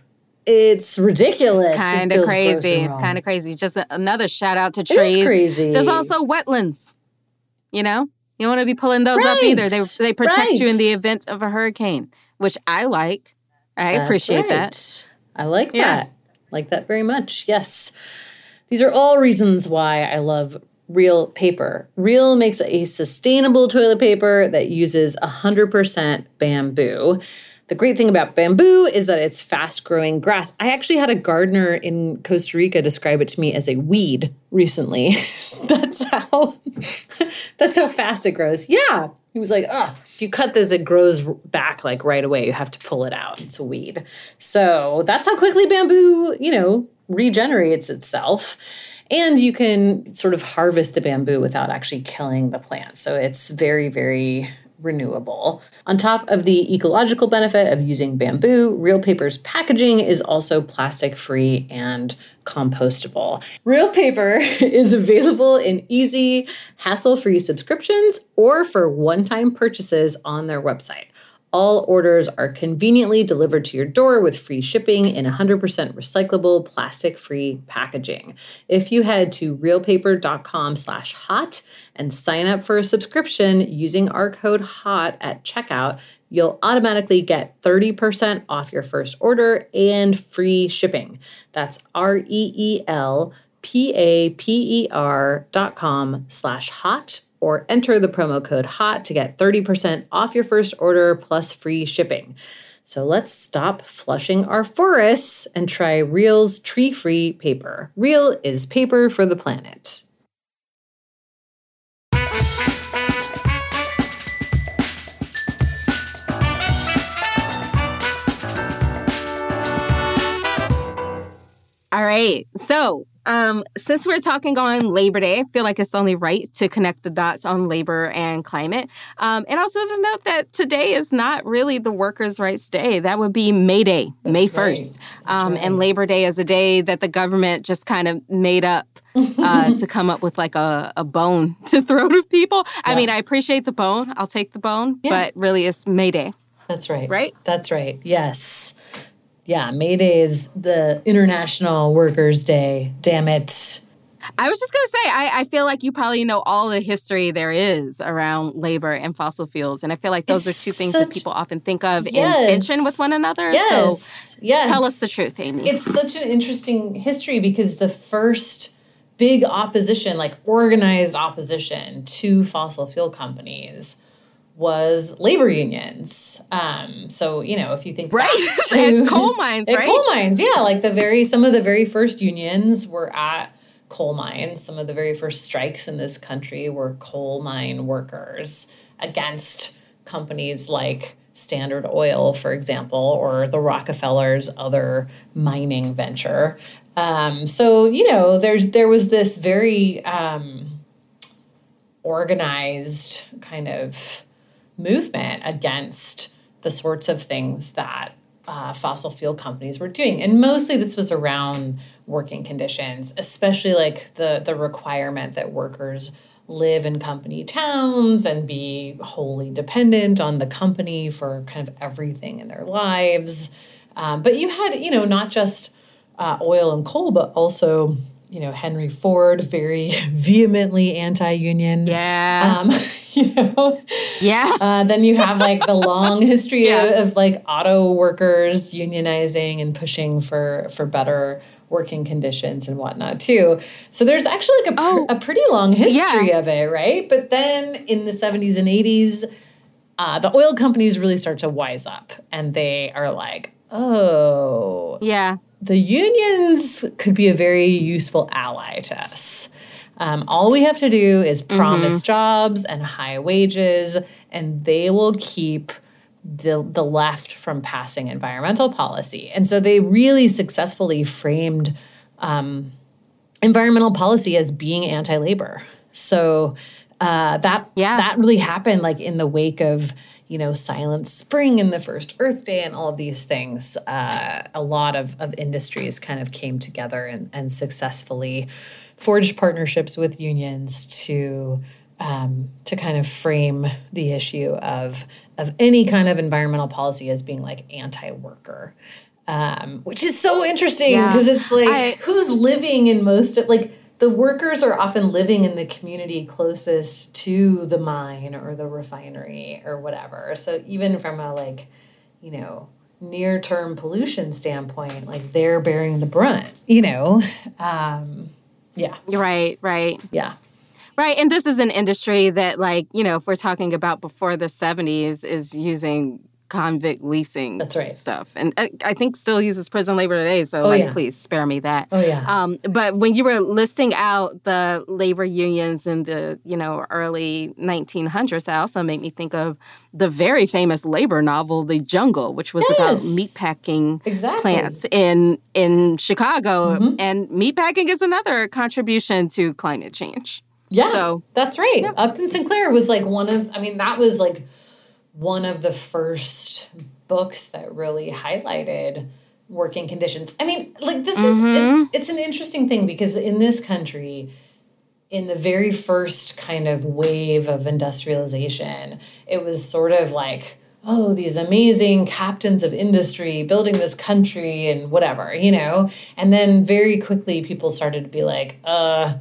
it's ridiculous. It's kind of crazy. It's kind of crazy. Just a- another shout out to trees. crazy. There's also wetlands. You know, you don't want to be pulling those up either. They they protect you in the event of a hurricane, which I like. I appreciate that. I like Yeah. that. Like that very much. Yes. These are all reasons why I love Reel Paper. Reel makes a sustainable toilet paper that uses 100% bamboo. The great thing about bamboo is that it's fast growing grass. I actually had a gardener in Costa Rica describe it to me as a weed recently. (laughs) that's how (laughs) that's how fast it grows. Yeah. He was like, oh, if you cut this, it grows back like right away. You have to pull it out. It's a weed. So that's how quickly bamboo, you know, regenerates itself. And you can sort of harvest the bamboo without actually killing the plant. So it's very, very renewable. On top of the ecological benefit of using bamboo, Reel Paper's packaging is also plastic free and compostable. Reel Paper (laughs) is available in easy, hassle free subscriptions or for one time purchases on their website. All orders are conveniently delivered to your door with free shipping in 100% recyclable, plastic-free packaging. If you head to reelpaper.com/hot and sign up for a subscription using our code HOT at checkout, you'll automatically get 30% off your first order and free shipping. That's R-E-E-L P-A-P-E-R dot com slash hot or enter the promo code HOT to get 30% off your first order plus free shipping. So let's stop flushing our forests and try Reel's tree free paper. Reel is paper for the planet. All right. So um, since we're talking on Labor Day, I feel like it's only right to connect the dots on labor and climate. Um, and also to note that today is not really the Workers' Rights Day. That would be May Day, That's May 1st. Right. Um, right. And Labor Day is a day that the government just kind of made up uh, (laughs) to come up with like a, a bone (laughs) to throw to people. Yeah. I mean, I appreciate the bone. I'll take the bone, yeah. but really it's May Day. That's right. Right? That's right. Yes yeah, May Day is the International Workers' Day. Damn it. I was just going to say, I, I, feel like you probably know all the history there is around labor and fossil fuels. And I feel like those it's are two things such, that people often think of yes, in tension with one another. Yes. So yes. tell us the truth, Amy. It's such an interesting history because the first big opposition, like organized opposition to fossil fuel companies, was labor unions. Um, so you know, if you think right (laughs) to, (laughs) coal mines, right? Coal mines, yeah. Like the very some of the very first unions were at coal mines. Some of the very first strikes in this country were coal mine workers against companies like Standard Oil, for example, or the Rockefellers' other mining venture. Um, so you know, there's there was this very um, organized kind of movement against the sorts of things that uh, fossil fuel companies were doing. And mostly this was around working conditions, especially like the, the requirement that workers live in company towns and be wholly dependent on the company for kind of everything in their lives. Um, but you had, you know, not just uh, oil and coal, but also you know Henry Ford, very (laughs) vehemently anti-union. Yeah. Um, (laughs) (laughs) you know. Yeah. Uh, then you have like the long (laughs) history yeah. of, of, like auto workers unionizing and pushing for for better working conditions and whatnot too. So there's actually like a, oh, a pretty long history yeah. of it, right? But then in the 70s and 80s, uh, the oil companies really start to wise up and they are like, oh, yeah the unions could be a very useful ally to us. Um, all we have to do is promise mm-hmm. jobs and high wages, and they will keep the, the left from passing environmental policy. And so they really successfully framed um, environmental policy as being anti labor. So uh, that yeah. that really happened like in the wake of you know, Silent Spring and the first Earth Day and all of these things, uh, a lot of, of industries kind of came together and, and successfully forged partnerships with unions to um, to kind of frame the issue of of any kind of environmental policy as being like anti-worker, um, which is so interesting because yeah. it's like I, who's living in most of like the workers are often living in the community closest to the mine or the refinery or whatever. So even from a like, you know, near term pollution standpoint, like they're bearing the brunt, you know? Um, yeah. Right, right. Yeah. Right. And this is an industry that, like, you know, if we're talking about before the 70s, is using convict leasing That's right. stuff. And I, I think still uses prison labor today. So, oh, like, yeah. please spare me that. Oh, yeah. Um, but when you were listing out the labor unions in the, you know, early 1900s, that also made me think of the very famous labor novel, The Jungle, which was yes. about meatpacking exactly. plants in, in Chicago. Mm-hmm. And meatpacking is another contribution to climate change. Yeah. So, that's right. Yeah. Upton Sinclair was like one of, I mean, that was like, one of the first books that really highlighted working conditions. I mean, like this mm-hmm. is it's mm-hmm. it's an interesting thing because in this country in the very first kind of wave of industrialization, it was sort of like oh, these amazing captains of industry building this country and whatever, you know? And then very quickly people started to be like, uh,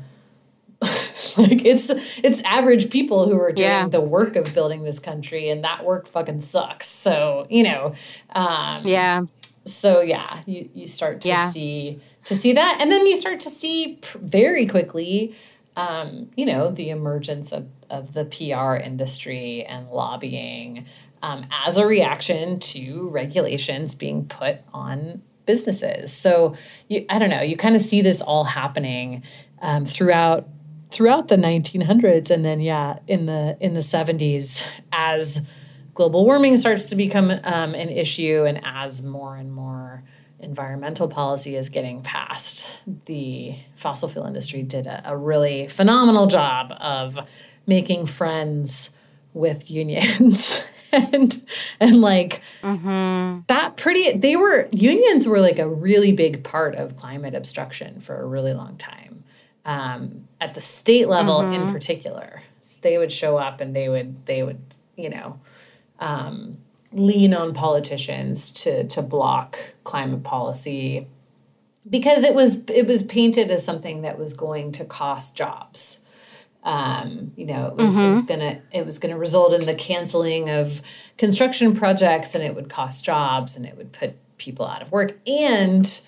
(laughs) like it's it's average people who are doing yeah. the work of building this country and that work fucking sucks. So, you know, um Yeah. So yeah, you you start to yeah. see to see that and then you start to see pr- very quickly um, you know, the emergence of, of the PR industry and lobbying um, as a reaction to regulations being put on businesses. So you, I don't know, you kind of see this all happening um, throughout throughout the 1900s, and then yeah, in the in the 70s as global warming starts to become um, an issue, and as more and more environmental policy is getting passed, the fossil fuel industry did a, a really phenomenal job of making friends with unions (laughs) and and like mm-hmm. that pretty they were unions were like a really big part of climate obstruction for a really long time um, at the state level mm-hmm. in particular so they would show up and they would they would you know um, lean on politicians to to block climate policy because it was it was painted as something that was going to cost jobs um, you know, it was, mm-hmm. it was gonna it was gonna result in the canceling of construction projects, and it would cost jobs, and it would put people out of work. And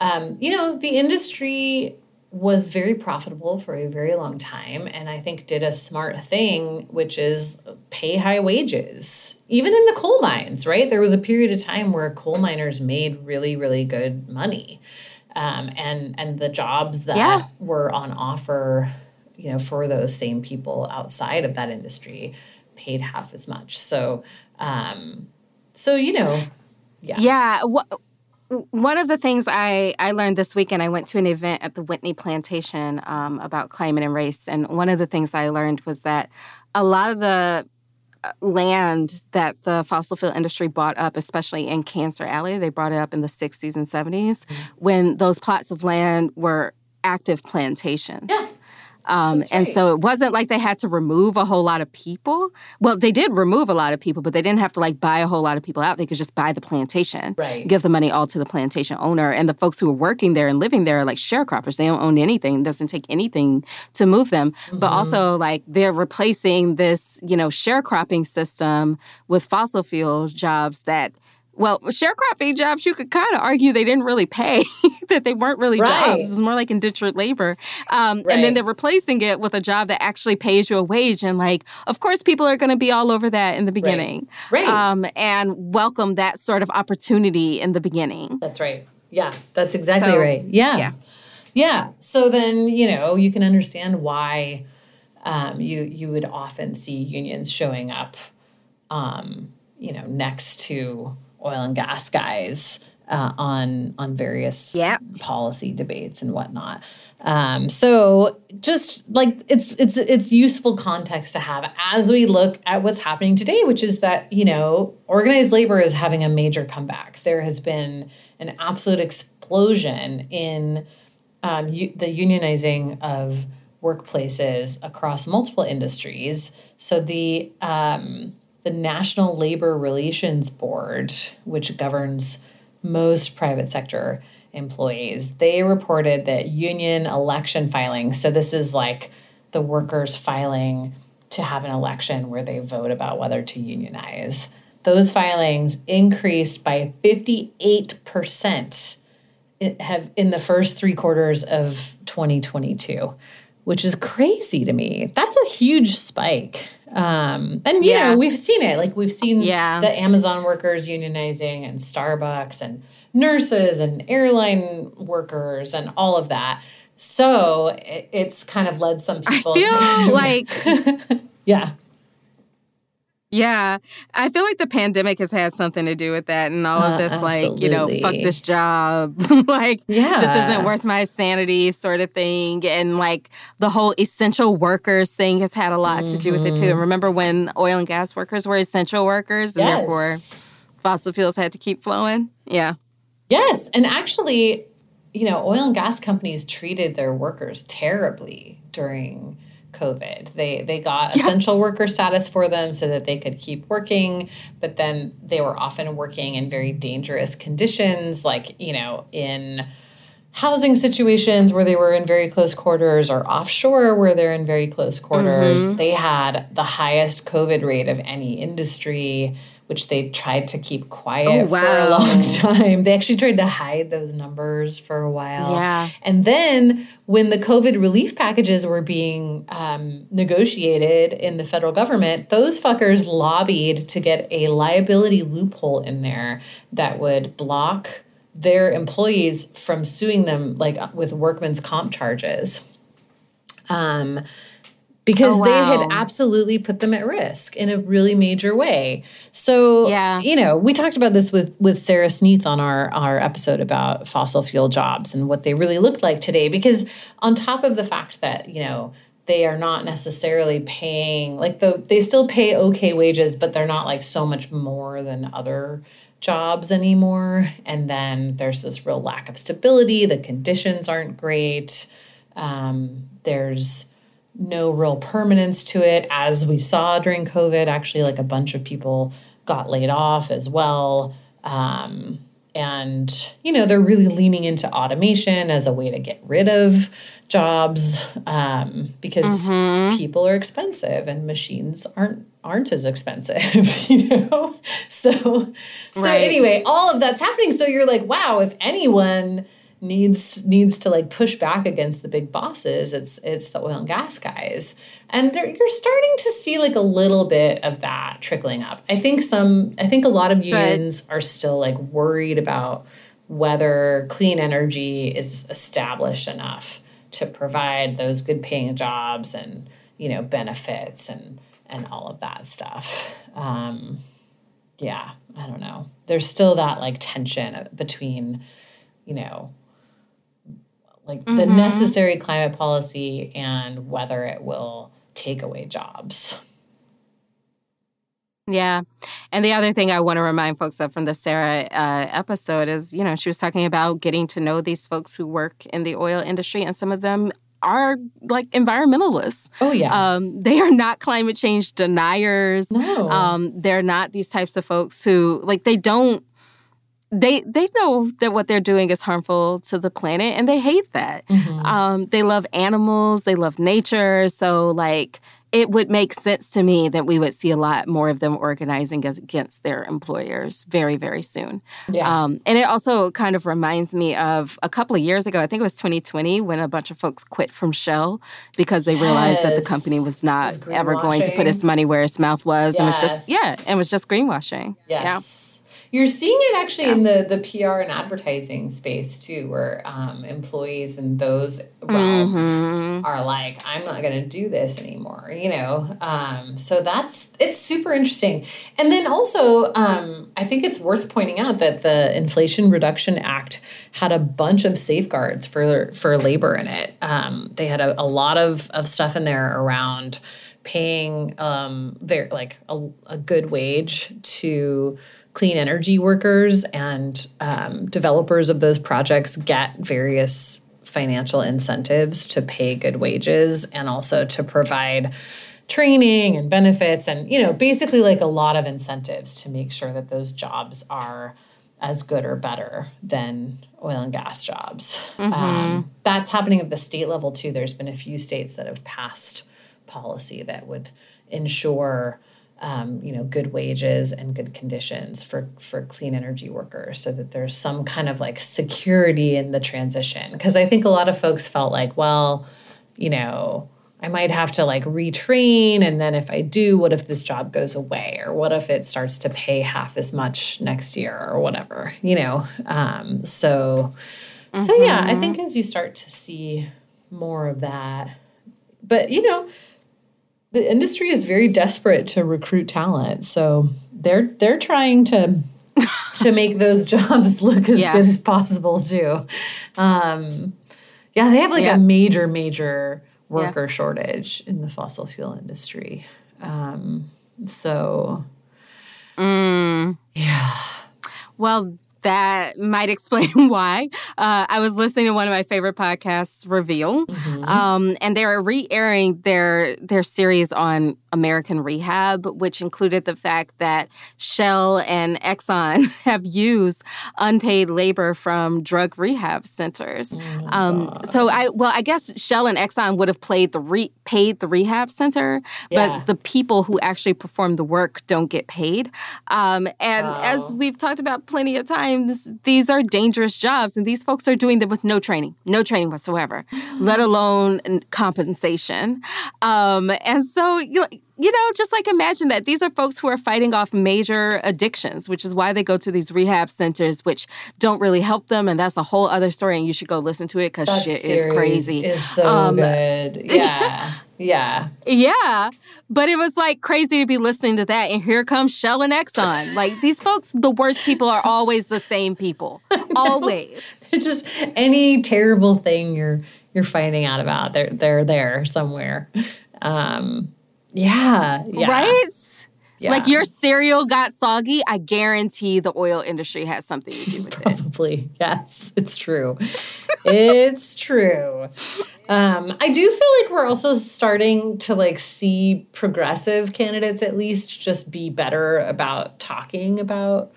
um, you know, the industry was very profitable for a very long time, and I think did a smart thing, which is pay high wages, even in the coal mines. Right, there was a period of time where coal miners made really, really good money. Um, and and the jobs that yeah. were on offer you know, for those same people outside of that industry paid half as much. So, um, so you know, yeah, yeah. One of the things I, I learned this weekend, I went to an event at the Whitney Plantation um, about climate and race. And one of the things I learned was that a lot of the uh, land that the fossil fuel industry bought up, especially in Cancer Alley, they brought it up in the 60s and 70s mm-hmm. when those plots of land were active plantations. Yeah. Um, right. And so it wasn't like they had to remove a whole lot of people. Well, they did remove a lot of people, but they didn't have to like buy a whole lot of people out. They could just buy the plantation, right. give the money all to the plantation owner. And the folks who are working there and living there are like sharecroppers. They don't own anything. It doesn't take anything to move them. Mm-hmm. But also, like, they're replacing this, you know, sharecropping system with fossil fuel jobs that well, sharecropping jobs, you could kind of argue they didn't really pay, (laughs) that they weren't really right. jobs. It's more like indentured labor. Um, right. And then they're replacing it with a job that actually pays you a wage. And, like, of course, people are going to be all over that in the beginning. Right. right. Um, and welcome that sort of opportunity in the beginning. That's right. Yeah, that's exactly so, right. Yeah. yeah. Yeah. So then, you know, you can understand why um, you you would often see unions showing up, um, you know, next to oil and gas guys uh, on on various policy debates and whatnot. Um, so just like it's it's it's useful context to have as we look at what's happening today, which is that you know organized labor is having a major comeback. There has been an absolute explosion in um, u- the unionizing of workplaces across multiple industries. So the um, the National Labor Relations Board, which governs most private sector employees, they reported that union election filings, so this is like the workers filing to have an election where they vote about whether to unionize. Those filings increased by 58% have in the first 3 quarters of 2022, which is crazy to me. That's a huge spike. Um, and you yeah. know, we've seen it. Like we've seen yeah. the Amazon workers unionizing and Starbucks and nurses and airline workers and all of that. So it, it's kind of led some people I feel to like (laughs) Yeah. Yeah, I feel like the pandemic has had something to do with that, and all of uh, this, uh, like you know, fuck this job, (laughs) like yeah. this isn't worth my sanity, sort of thing, and like the whole essential workers thing has had a lot mm-hmm. to do with it too. And mm-hmm. remember when oil and gas workers were essential workers, and yes. therefore fossil fuels had to keep flowing? Yeah. Yes, and actually, you know, oil and gas companies treated their workers terribly during COVID. They they got yes. essential worker status for them so that they could keep working, but then they were often working in very dangerous conditions, like you know in housing situations where they were in very close quarters or offshore where they're in very close quarters. Mm-hmm. They had the highest COVID rate of any industry which they tried to keep quiet oh, wow. for a long (laughs) time. They actually tried to hide those numbers for a while. Yeah. And then when the COVID relief packages were being um, negotiated in the federal government, those fuckers lobbied to get a liability loophole in there that would block their employees from suing them like with workman's comp charges. Um, because oh, wow. they had absolutely put them at risk in a really major way. So, yeah. you know, we talked about this with with Sara Sneath on our our episode about fossil fuel jobs and what they really looked like today because on top of the fact that, you know, they are not necessarily paying like the they still pay okay wages, but they're not like so much more than other jobs anymore. And then there's this real lack of stability. The conditions aren't great. Um, there's no real permanence to it, as we saw during COVID. Actually, like a bunch of people got laid off as well. Um, and, you know, they're really leaning into automation as a way to get rid of jobs um, because mm-hmm. people are expensive and machines aren't aren't as expensive (laughs) you know so so right. anyway all of that's happening so you're like wow if anyone needs needs to like push back against the big bosses. It's it's the oil and gas guys. And you're starting to see like a little bit of that trickling up. I think some i think a lot of unions but, are still like worried about whether clean energy is established enough to provide those good paying jobs and you know benefits and and all of that stuff. Um yeah i don't know. There's still that like tension between you know like mm-hmm. the necessary climate policy and whether it will take away jobs. Yeah. And the other thing I want to remind folks of from the Sara uh, episode is, you know, she was talking about getting to know these folks who work in the oil industry, and some of them are like environmentalists. Oh, yeah. Um, they are not climate change deniers. No. Um, they're not these types of folks who, like, they don't they they know that what they're doing is harmful to the planet and they hate that mm-hmm. um, they love animals they love nature so like it would make sense to me that we would see a lot more of them organizing against their employers very very soon yeah. Um, and it also kind of reminds me of a couple of years ago i think it was 2020 when a bunch of folks quit from shell because they yes. realized that the company was not was ever going to put its money where its mouth was yes. and was just yeah it was just greenwashing yes. yeah you're seeing it actually yeah. in the the PR and advertising space too, where um, employees in those realms mm-hmm. are like, "I'm not going to do this anymore," you know. Um, so that's it's super interesting. And then also, um, I think it's worth pointing out that the Inflation Reduction Act had a bunch of safeguards for for labor in it. Um, they had a, a lot of of stuff in there around paying um, very like a, a good wage to clean energy workers and um, developers of those projects get various financial incentives to pay good wages and also to provide training and benefits and you know basically like a lot of incentives to make sure that those jobs are as good or better than oil and gas jobs mm-hmm. um, that's happening at the state level too there's been a few states that have passed policy that would ensure um, you know good wages and good conditions for for clean energy workers so that there's some kind of like security in the transition because i think a lot of folks felt like well you know i might have to like retrain and then if i do what if this job goes away or what if it starts to pay half as much next year or whatever you know um, so mm-hmm. so yeah i mm-hmm. think as you start to see more of that but you know the industry is very desperate to recruit talent. So they're they're trying to (laughs) to make those jobs look as yeah. good as possible too. Um, yeah, they have like yeah. a major major worker yeah. shortage in the fossil fuel industry. Um, so mm. yeah. Well, that might (laughs) explain why. Uh, I was listening to one of my favorite podcasts, Reveal, mm-hmm. um, and they were re-airing their their series on American rehab, which included the fact that Shell and Exxon (laughs) have used unpaid labor from drug rehab centers. Oh um, so I well, I guess Shell and Exxon would have played the re- paid the rehab center, yeah. but the people who actually perform the work don't get paid. Um, and as we've talked about plenty of times, these are dangerous jobs, and these folks are doing them with no training, no training whatsoever, (gasps) let alone compensation. Um, and so you know, you know, just like imagine that these are folks who are fighting off major addictions, which is why they go to these rehab centers, which don't really help them. And that's a whole other story. And you should go listen to it because shit is crazy. Is so um, good. (laughs) Yeah. Yeah. Yeah. But it was like crazy to be listening to that. And here comes Shell and Exxon. (laughs) like these folks, the worst people are always the same people. (laughs) Always. just any terrible thing you're you're finding out about. They're they're there somewhere. Um yeah, yeah. Right? Yeah. Like your cereal got soggy, I guarantee the oil industry has something to do with it. Probably, yes, it's true. it's true. Um, I do feel like we're also starting to like see progressive candidates at least just be better about talking about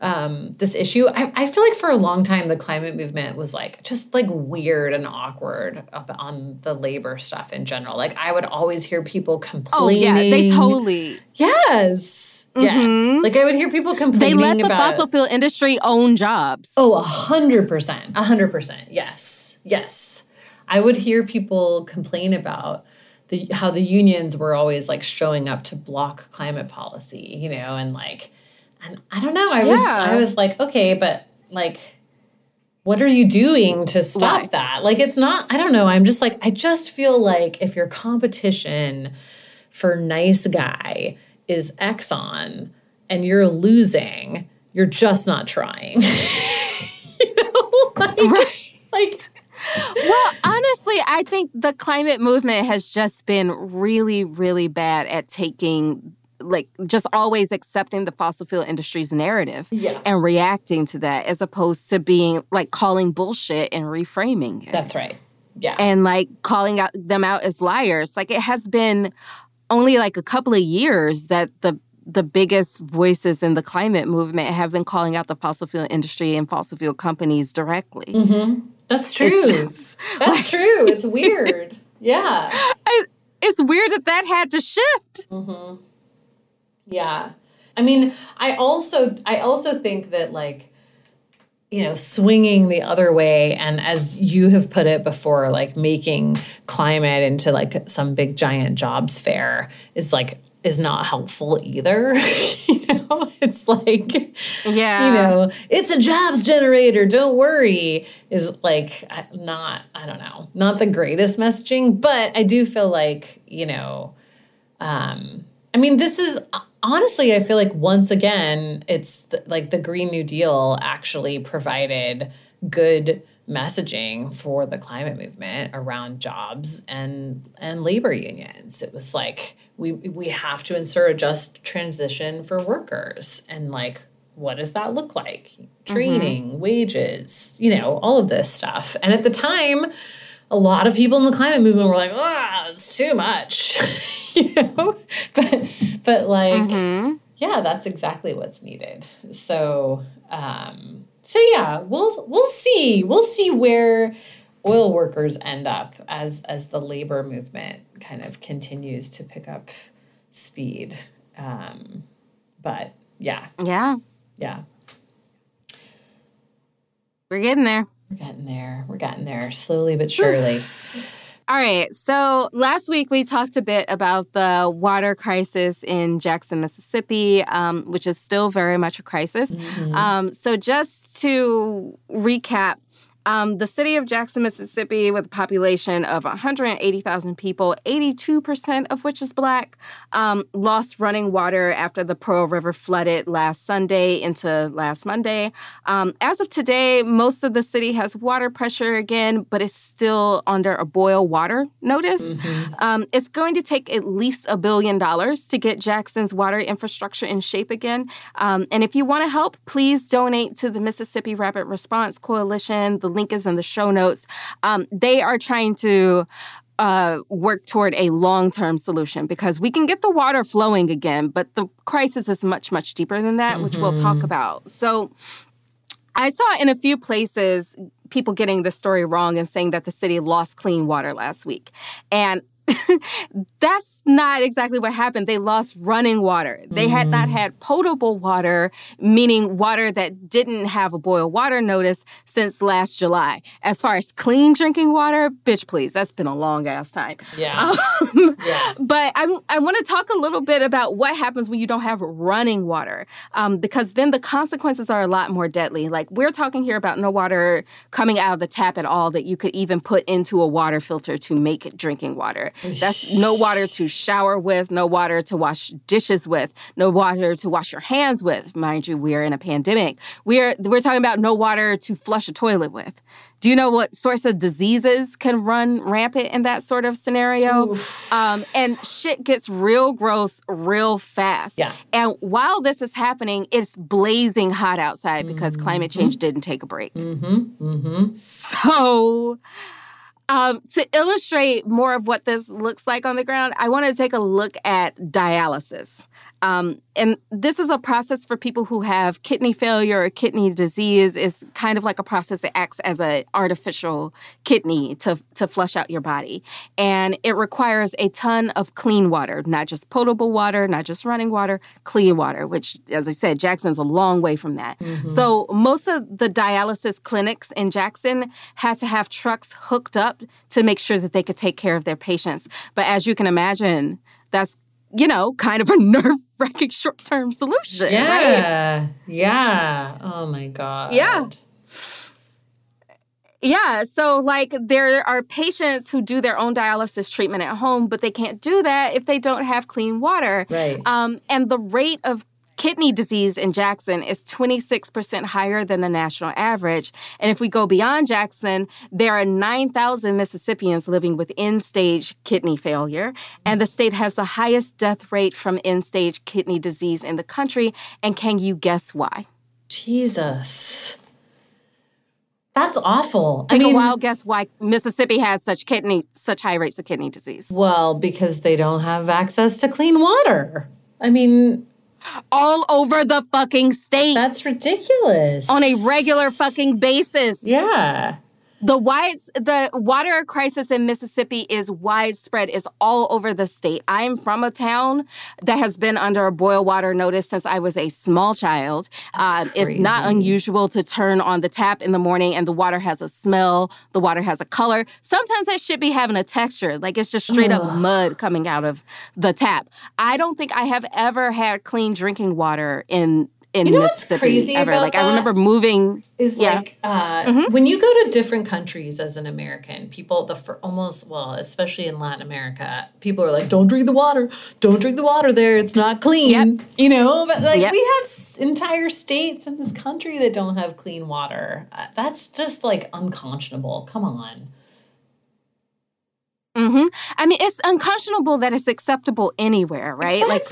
um, this issue. I, I feel like for a long time the climate movement was like just like weird and awkward on the labor stuff in general. Like I would always hear people complaining. Oh yeah, they totally. Yes. Yeah. Mm-hmm. Like I would hear people complaining. They let the about, fossil fuel industry own jobs. Oh, a hundred percent. A hundred percent. Yes. Yes. I would hear people complain about the how the unions were always like showing up to block climate policy, you know, and like and I don't know. I yeah. was I was like, okay, but like what are you doing to stop Why? that? Like it's not I don't know. I'm just like I just feel like if your competition for nice guy is Exxon and you're losing, you're just not trying. (laughs) you know? Like, right. like well, honestly, I think the climate movement has just been really, really bad at taking like just always accepting the fossil fuel industry's narrative yeah. and reacting to that as opposed to being like calling bullshit and reframing it. That's right. Yeah. And like calling out them out as liars. Like it has been only like a couple of years that the the biggest voices in the climate movement have been calling out the fossil fuel industry and fossil fuel companies directly. Mm-hmm. That's true. Just, That's like, true. It's weird. (laughs) yeah. it's weird that that had to shift. Mm-hmm. Yeah. I mean, I also I also think that like you know, swinging the other way and as you have put it before, like making climate into like some big giant jobs fair is like is not helpful either. (laughs) you know, it's like, yeah, you know, it's a jobs generator. Don't worry. Is like not, I don't know, not the greatest messaging, but I do feel like, you know, um, I mean, this is honestly, I feel like once again, it's the, like the Green New Deal actually provided good messaging for the climate movement around jobs and and labor unions. It was like we we have to insert a just transition for workers and like what does that look like? Training, mm-hmm. wages, you know, all of this stuff. And at the time, a lot of people in the climate movement were like, ah, it's too much. (laughs) (laughs) you know? But but like mm-hmm. yeah, that's exactly what's needed. So um so yeah, we'll we'll see. We'll see where oil workers end up as as the labor movement kind of continues to pick up speed. Um but yeah. Yeah. Yeah. We're getting there. We're getting there. We're getting there slowly but surely. (sighs) (sighs) All right. So last week we talked a bit about the water crisis in Jackson, Mississippi, um, which is still very much a crisis. Mm-hmm. Um, so just to recap, Um, the city of Jackson, Mississippi, with a population of 180,000 people, 82% of which is black, um, lost running water after the Pearl River flooded last Sunday into last Monday. Um, as of today, most of the city has water pressure again, but it's still under a boil water notice. Mm-hmm. Um, it's going to take at least a billion dollars to get Jackson's water infrastructure in shape again. Um, and if you want to help, please donate to the Mississippi Rapid Response Coalition. The link is in the show notes. Um, they are trying to uh, work toward a long term solution because we can get the water flowing again, but the crisis is much, much deeper than that, mm-hmm. which we'll talk mm-hmm. about. So I saw in a few places people getting the story wrong and saying that the city lost clean water last week. And (laughs) that's not exactly what happened. They lost running water. They mm. had not mm. had potable water, meaning water that didn't have a boil water notice since last July. As far as clean drinking water, bitch, please, that's been a long ass time. Yeah. Um, (laughs) yeah. (laughs) But I, I want to talk a little bit about what happens when you don't have running water, um, because then the consequences are a lot more deadly. Like we're talking here about no water coming out of the tap at all that you could even put into a water filter to make drinking water. That's no water to shower with, no water to wash dishes with, no water to wash your hands with. Mind you, we're in a pandemic. We're we're talking about no water to flush a toilet with. Do you know what sorts of diseases can run rampant in that sort of scenario? Um, and shit gets real gross real fast. Yeah. And while this is happening, it's blazing hot outside because mm-hmm. climate change didn't take a break. Mm-hmm. Mm-hmm. So um, to illustrate more of what this looks like on the ground, I want to take a look at dialysis. Um, and this is a process for people who have kidney failure or kidney disease. It's kind of like a process that acts as an artificial kidney to, to flush out your body. And it requires a ton of clean water, not just potable water, not just running water, clean water, which, as I said, Jackson's a long way from that. Mm-hmm. So most of the dialysis clinics in Jackson had to have trucks hooked up to make sure that they could take care of their patients. But as you can imagine, that's you know, kind of a (laughs) nerve wracking short term solution. Yeah. Right? Yeah. Oh my God. Yeah. Yeah. So, like, there are patients who do their own dialysis treatment at home, but they can't do that if they don't have clean water. Right. Um, and the rate of kidney disease in Jackson is 26% higher than the national average. And if we go beyond Jackson, there are 9,000 Mississippians living with end stage kidney failure. And the state has the highest death rate from end stage kidney disease in the country. And can you guess why? Jesus. That's awful. Take I mean, a wild guess why Mississippi has such kidney, such high rates of kidney disease. Well, because they don't have access to clean water. I mean, all over the fucking state. That's ridiculous. On a regular fucking basis. Yeah. The wide, the water crisis in Mississippi is widespread. Is all over the state. I am from a town that has been under a boil water notice since I was a small child. Uh, it's not unusual to turn on the tap in the morning and the water has a smell. The water has a color. Sometimes that should be having a texture, like it's just straight Ugh. up mud coming out of the tap. I don't think I have ever had clean drinking water in in you know Mississippi ever. Like I remember moving. Is yeah. like uh, mm-hmm. when you go to different countries as an American, people the for almost well, especially in Latin America, people are like, "Don't drink the water. Don't drink the water there. It's not clean." Yep. You know, but like yep. we have entire states in this country that don't have clean water. Uh, that's just like unconscionable. Come on. Mm-hmm. I mean, it's unconscionable that it's acceptable anywhere, right? Exactly. Like,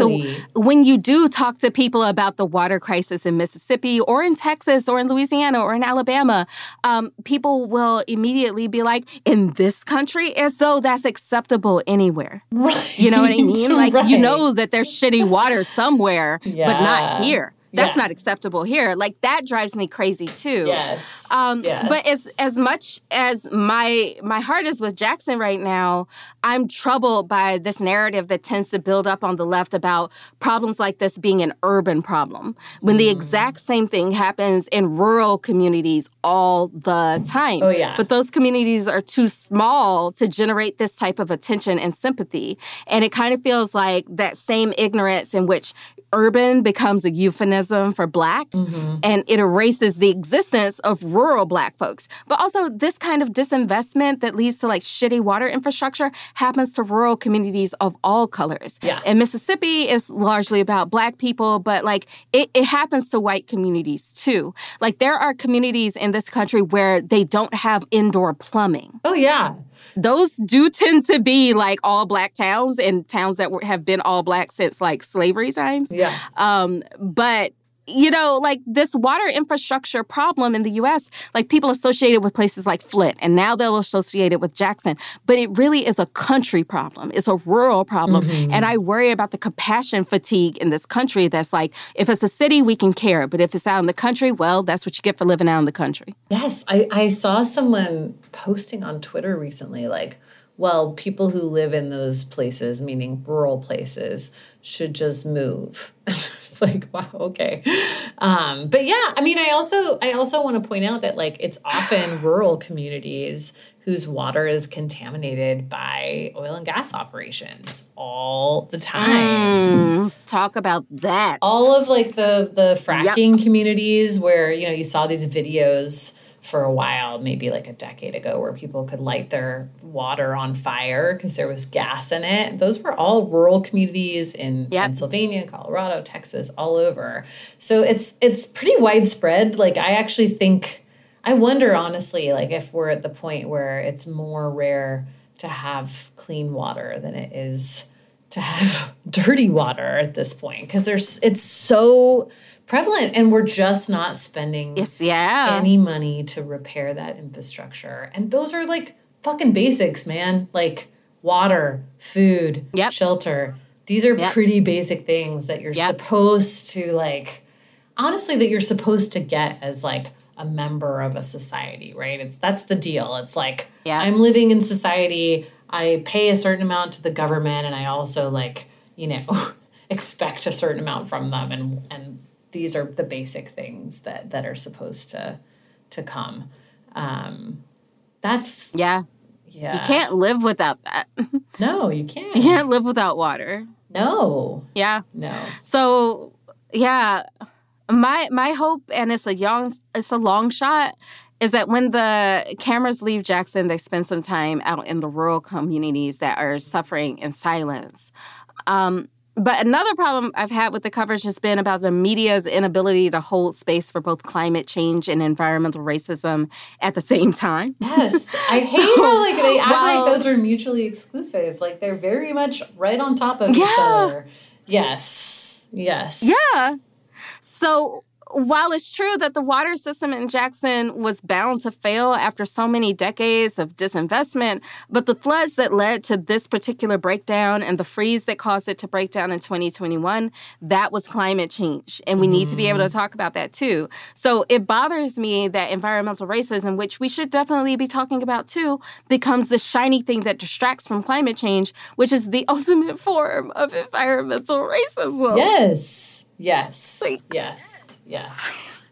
so when you do talk to people about the water crisis in Mississippi or in Texas or in Louisiana or in Alabama, um, people will immediately be like, in this country, as though that's acceptable anywhere. Right. You know what I mean? Like, right. you know that there's shitty water somewhere, yeah. but not here that's yeah. not acceptable here like that drives me crazy too yes. Um, yes but as as much as my my heart is with jackson right now i'm troubled by this narrative that tends to build up on the left about problems like this being an urban problem when mm. the exact same thing happens in rural communities all the time oh yeah but those communities are too small to generate this type of attention and sympathy and it kind of feels like that same ignorance in which urban becomes a euphemism for black Mm-hmm. and it erases the existence of rural black folks. But also, this kind of disinvestment that leads to like shitty water infrastructure happens to rural communities of all colors. Yeah. And Mississippi is largely about black people, but like it, it happens to white communities too. Like there are communities in this country where they don't have indoor plumbing Oh yeah. Those do tend to be like all black towns and towns that were, have been all black since like slavery times. Yeah. Um, but you know, like this water infrastructure problem in the US, like people associate it with places like Flint, and now they'll associate it with Jackson. But it really is a country problem, it's a rural problem. Mm-hmm. And I worry about the compassion fatigue in this country that's like, if it's a city, we can care. But if it's out in the country, well, that's what you get for living out in the country. Yes, I, I saw someone posting on Twitter recently, like, well, people who live in those places, meaning rural places, should just move. (laughs) it's like, wow, okay. Um, but yeah, I mean, I also I also want to point out that like it's often rural communities whose water is contaminated by oil and gas operations all the time Mm, talk about that. all of like the the fracking communities where you know you saw these videos for a while maybe like a decade ago where people could light their water on fire because there was gas in it. Those were all rural communities in Yep. pennsylvania colorado texas all over. So it's it's pretty widespread. Like i actually think i wonder honestly like if we're at the point where it's more rare to have clean water than it is to have (laughs) dirty water at this point. Because there's it's so prevalent and we're just not spending Yes, yeah. any money to repair that infrastructure and those are like fucking basics man like water food Yep. shelter these are Yep. pretty basic things that you're Yep. supposed to like honestly that you're supposed to get as like a member of a society right it's that's the deal it's like Yeah. i'm living in society i pay a certain amount to the government and i also like you know (laughs) expect a certain amount from them and and these are the basic things that that are supposed to to come um that's yeah. yeah You can't live without that. (laughs) no you can't You can't live without water. no Yeah. no So yeah, my my hope, and it's a young, it's a long shot, is that when the cameras leave Jackson, they spend some time out in the rural communities that are suffering in silence. Um, but another problem I've had with the coverage has been about the media's inability to hold space for both climate change and environmental racism at the (laughs) same time. Yes, I (laughs) hate how like they act while- like those are mutually exclusive. Like they're very much right on top of each other. Yes, yes, Yeah. So while it's true that the water system in Jackson was bound to fail after so many decades of disinvestment, but the floods that led to this particular breakdown and the freeze that caused it to break down in 2021, that was climate change. And we need to be able to mm. talk about that too. So it bothers me that environmental racism, which we should definitely be talking about too, becomes the shiny thing that distracts from climate change, which is the (laughs) ultimate form of environmental racism. yes, yes, Like- yes, yes.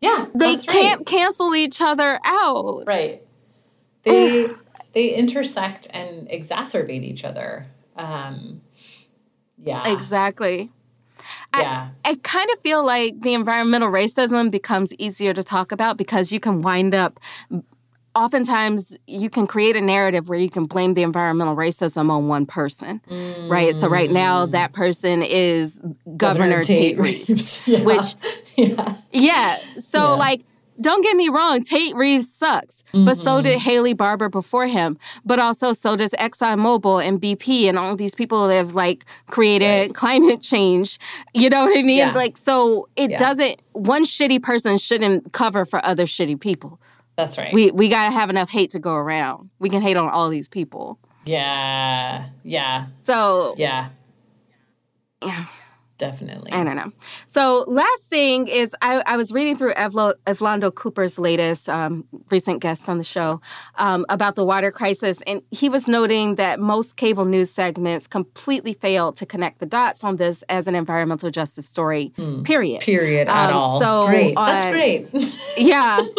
Yeah, they can't right. cancel each other out. Right. They they intersect and exacerbate each other. Um, yeah, Exactly. yeah, I kind of feel like the environmental racism becomes easier to talk about because you can wind up. Oftentimes, you can create a narrative where you can blame the environmental racism on one person, right? So, right now, that person is Governor, Tate, Reeves, (laughs) Yeah. which (laughs) yeah, Yeah. So Yeah. like don't get me wrong, Tate Reeves sucks, but so Mm-hmm. did Haley Barbour before him. But also so does ExxonMobil and BP and all these people that have like created climate change. You know what I mean? Like so it doesn't one shitty person shouldn't cover for other shitty people. That's right. We we gotta have enough hate to go around. We can hate on all these people. yeah, yeah, So yeah, Yeah. definitely. I don't know. So last thing is I, I was reading through Evlo, Evlondo Cooper's latest um, recent guest on the show um, about the water crisis, and he was noting that most cable news segments completely fail to connect the dots on this as an environmental justice story. Period. Period at Um, all. so, great. That's great. Yeah. (laughs)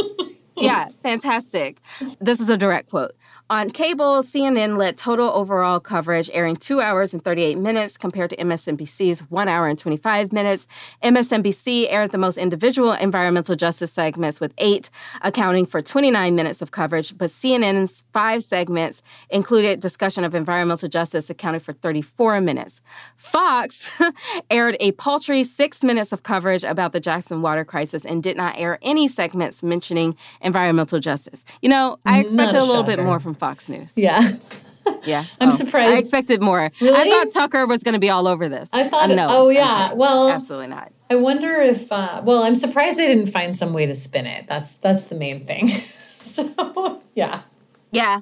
Yeah, fantastic. This is a direct quote. On cable, CNN led total overall coverage, airing two hours and 38 minutes compared to MSNBC's one hour and 25 minutes. MSNBC aired the most individual environmental justice segments with eight, accounting for 29 minutes of coverage, but CNN's five segments included discussion of environmental justice, accounting for 34 minutes. Fox (laughs) aired a paltry six minutes of coverage about the Jackson water crisis and did not air any segments mentioning environmental justice. You know, I expected a a, little bit more from Fox News. Yeah. (laughs) Yeah. I'm Oh, surprised. I expected more. I thought Tucker was going to be all over this. I thought- Uh, no. oh, yeah. kidding. Well- absolutely not. I wonder if uh well, I'm surprised they didn't find some way to spin it. That's that's the main thing. (laughs) so yeah. Yeah.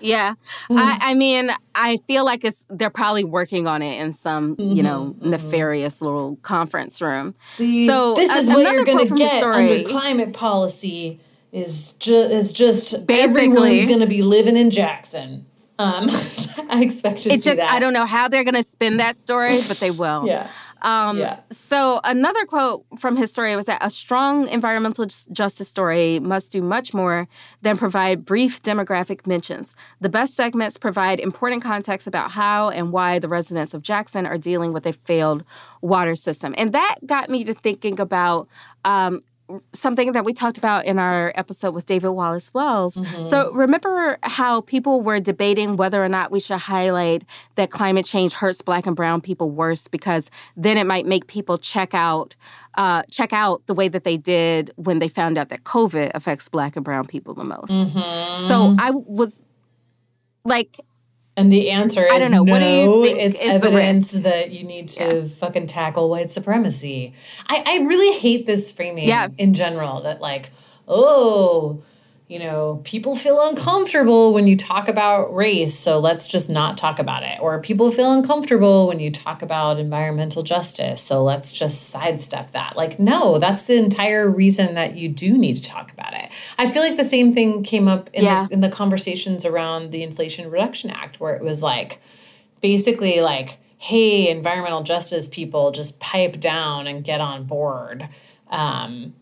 Yeah. Mm. I, I mean, I feel like it's they're probably working on it in some, you know, Mm-hmm, nefarious little conference room. See, So, this is what you're going to get under climate policy is just is just Basically. everyone's going to be living in Jackson. Um, (laughs) I expect to It's see just that. I don't know how they're going to spin that story, but they will. Yeah. Um, Yeah. So another quote from his story was that a strong environmental justice story must do much more than provide brief demographic mentions. The best segments provide important context about how and why the residents of Jackson are dealing with a failed water system, and that got me to thinking about. Um, Something that we talked about in our episode with David Wallace Wells. So, remember how people were debating whether or not we should highlight that climate change hurts Black and Brown people worse because then it might make people check out uh, check out the way that they did when they found out that COVID affects Black and Brown people the most. So I was like, And the answer is I don't know. no. What do you think it's is evidence that you need to fucking tackle white supremacy. I, I really hate this framing Yeah. in general that like, oh, you know, people feel uncomfortable when you talk about race, so let's just not talk about it. Or people feel uncomfortable when you talk about environmental justice, so let's just sidestep that. Like, no, that's the entire reason that you do need to talk about it. I feel like the same thing came up in, Yeah. the, in the conversations around the Inflation Reduction Act, where it was like, basically like, hey, environmental justice people, just pipe down and get on board. Um,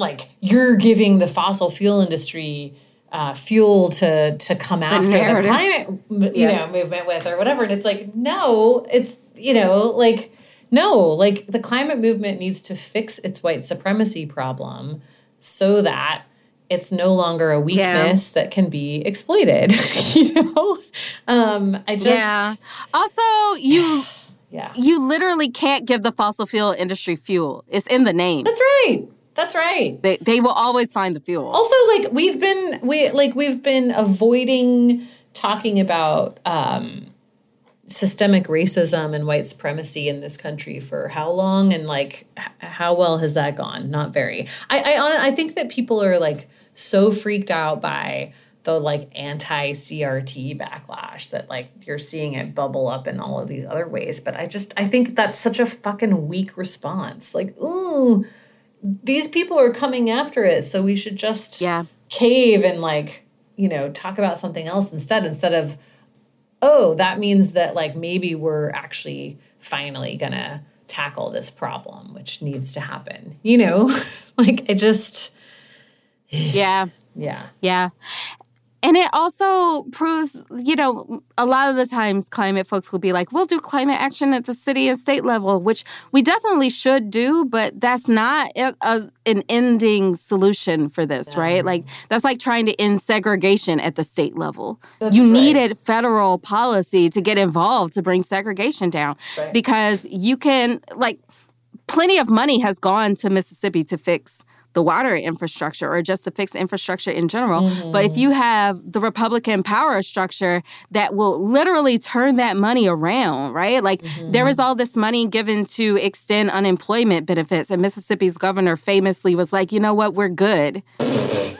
like you're giving the fossil fuel industry uh, fuel to to come after the climate you Yeah. know movement with or whatever and it's like no it's you know like no like the climate movement needs to fix its white supremacy problem so that it's no longer a weakness that can be exploited (laughs) you know um i just yeah. Also, you (sighs) yeah you literally can't give the fossil fuel industry fuel. It's in the name. that's right that's right. They they will always find the fuel. also like we've been we like we've been avoiding talking about um systemic racism and white supremacy in this country for how long? And like h- how well has that gone? Not very. I i i think that people are like so freaked out by the like anti CRT backlash that like you're seeing it bubble up in all of these other ways. But i just i think that's such a fucking weak response. Like ooh these people are coming after it so we should just Yeah. cave and like you know talk about something else instead instead of oh that means that like maybe we're actually finally gonna tackle this problem which needs to happen you know (laughs) like it just yeah. (sighs) yeah Yeah. And it also proves, you know, a lot of the times climate folks will be like, we'll do climate action at the city and state level, which we definitely should do, but that's not a, a- an ending solution for this, right? Like, that's like trying to end segregation at the state level. That's you right. needed federal policy to get involved to bring segregation down Right. because you can, like, plenty of money has gone to Mississippi to fix the water infrastructure or just to fix infrastructure in general. But if you have the Republican power structure that will literally turn that money around, right? Like there is all this money given to extend unemployment benefits, and Mississippi's governor famously was like, you know what, we're good.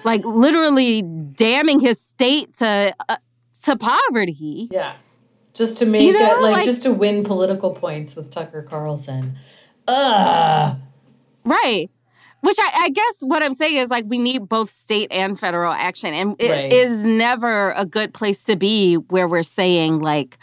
like literally damning his state to uh, to poverty. yeah just to make You know, it like, like- just to win political points with tucker carlson Ugh. Right. Which I, I guess what I'm saying is like we need both state and federal action. And it is Right. never a good place to be where we're saying, like,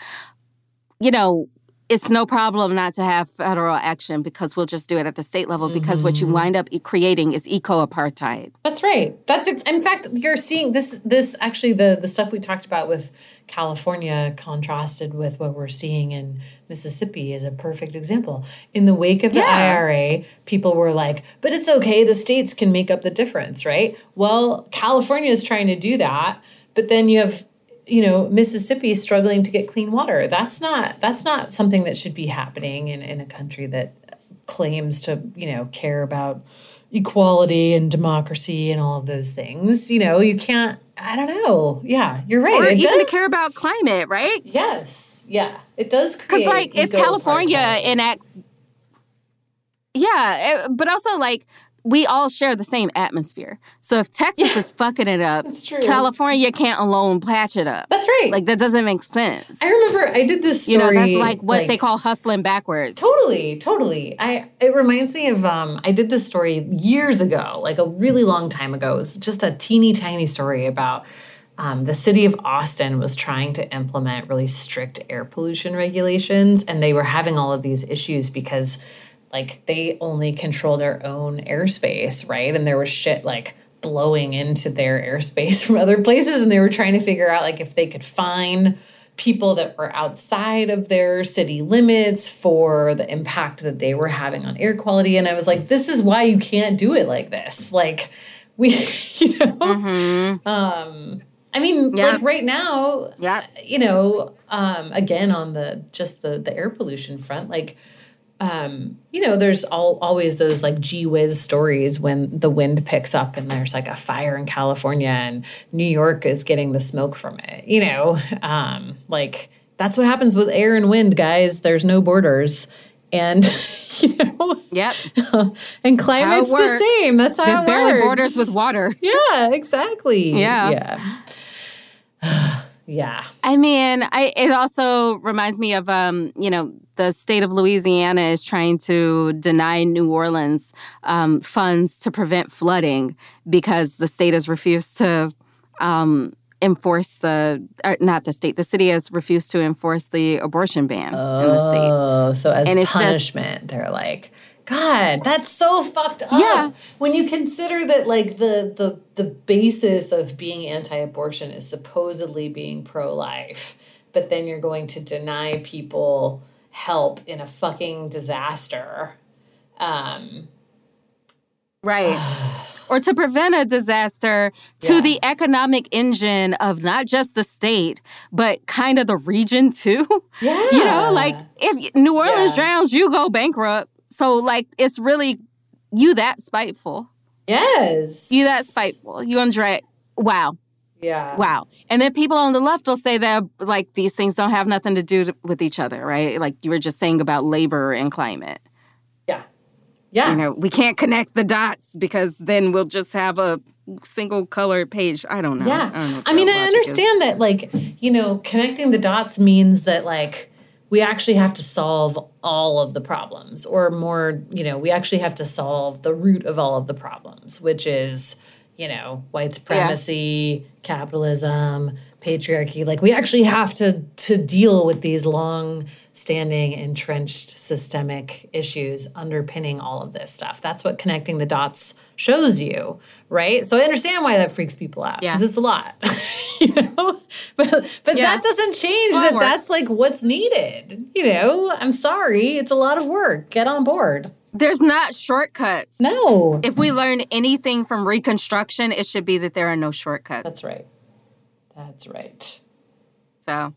you know, it's no problem not to have federal action because we'll just do it at the state level because what you Mm-hmm. wind up creating is eco apartheid. That's right. That's ex- in fact you're seeing this this actually the the stuff we talked about with California contrasted with what we're seeing in Mississippi is a perfect example. In the wake of the Yeah. IRA, people were like, "But it's okay, the states can make up the difference, right?" Well, California is trying to do that, but then you have you know Mississippi struggling to get clean water. That's not that's not something that should be happening in in a country that claims to, you know, care about equality and democracy and all of those things. You know, you can't. I don't know. Yeah, you're right. Or it even does. to care about climate, right? yes. Yeah, it does. Because, like, if California enacts. Yeah, eh, but also, like, we all share the same atmosphere. So if Texas is (laughs) fucking it up. California can't alone patch it up. That's right. Like, that doesn't make sense. I remember I did this you know, story. that's like what they call hustling backwards. Totally, totally. I it reminds me of um I did this story years ago, like a really long time ago. It was just a teeny tiny story about um, the city of Austin was trying to implement really strict air pollution regulations, and they were having all of these issues because, like, they only control their own airspace, right? And there was shit like blowing into their airspace (laughs) from other places, and they were trying to figure out like if they could find people that were outside of their city limits for the impact that they were having on air quality. And I was like, this is why you can't do it like this. Like, (laughs) we, (laughs) you know, um, I mean, Yeah. like right now, Yeah. you know, um, again on the just the the air pollution front, like um, you know, there's all, always those like gee whiz stories when the wind picks up and there's like a fire in California and New York is getting the smoke from it. You know, um, like that's what happens with air and wind, guys. There's no borders. And (laughs) you know, Yep. (laughs) and climate's the same. That's how There's it There's barely works. borders with water. Yeah, exactly. Yeah. Yeah. Yeah. I mean, I it also reminds me of um, you know, the state of Louisiana is trying to deny New Orleans um, funds to prevent flooding because the state has refused to um, enforce the or not the state, the city has refused to enforce the abortion ban in the state. Oh, so as And it's just- punishment, they're like, God, that's so fucked up. Yeah. When you consider that like the the the basis of being anti-abortion is supposedly being pro-life, but then you're going to deny people help in a fucking disaster. Um Right. (sighs) or to prevent a disaster to Yeah. the economic engine of not just the state, but kind of the region too. yeah. (laughs) You know, like if New Orleans Yeah. drowns, you go bankrupt. So, like, it's really you that spiteful. Yes. You that spiteful. You Andre. Wow. Yeah. Wow. And then people on the left will say that, like, these things don't have nothing to do to, with each other, right? Like you were just saying about labor and climate. Yeah. Yeah. You know, we can't connect the dots because then we'll just have a single colored page. I don't know. Yeah. I, don't know I mean, I logic is. understand that, like, you know, connecting the dots means that, like, we actually have to solve all of the problems, or more, you know, we actually have to solve the root of all of the problems, which is, you know, white supremacy, capitalism, patriarchy. Like, we actually have to to deal with these long standing entrenched systemic issues underpinning all of this stuff. That's what connecting the dots shows you, right? So I understand why that freaks people out Yeah. because it's a lot. (laughs) you know? But but Yeah. that doesn't change It's a lot that work. that's like what's needed. You know, I'm sorry, it's a lot of work. Get on board. There's not shortcuts. No. If we learn anything from Reconstruction, it should be that there are no shortcuts. That's right. That's right. So,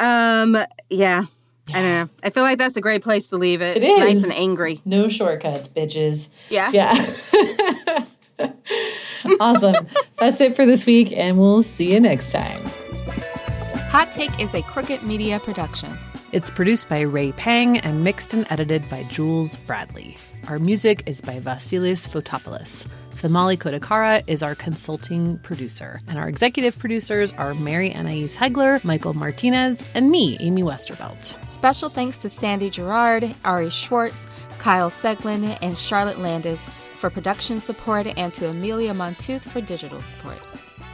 um, yeah. I don't know. I feel like that's a great place to leave it. It is. nice and angry. No shortcuts, bitches. Yeah. Yeah. (laughs) awesome. That's it for this week, and we'll see you next time. Hot Take is a Crooked Media production. It's produced by Ray Pang and mixed and edited by Jules Bradley. Our music is by Vasilis Fotopoulos. Thamali Kodakara is our consulting producer, and our executive producers are Mary Annaïse Heglar, Michael Martinez, and me, Amy Westervelt. Special thanks to Sandy Girard, Ari Schwartz, Kyle Seglin, and Charlotte Landis for production support and to Amelia Montooth for digital support.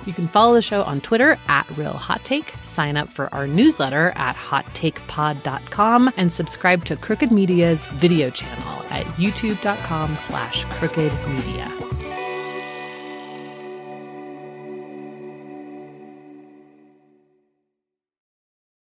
You can follow the show on Twitter at Real Hot Take, sign up for our newsletter at hottakepod.com, and subscribe to Crooked Media's video channel at youtube.com slash crooked media.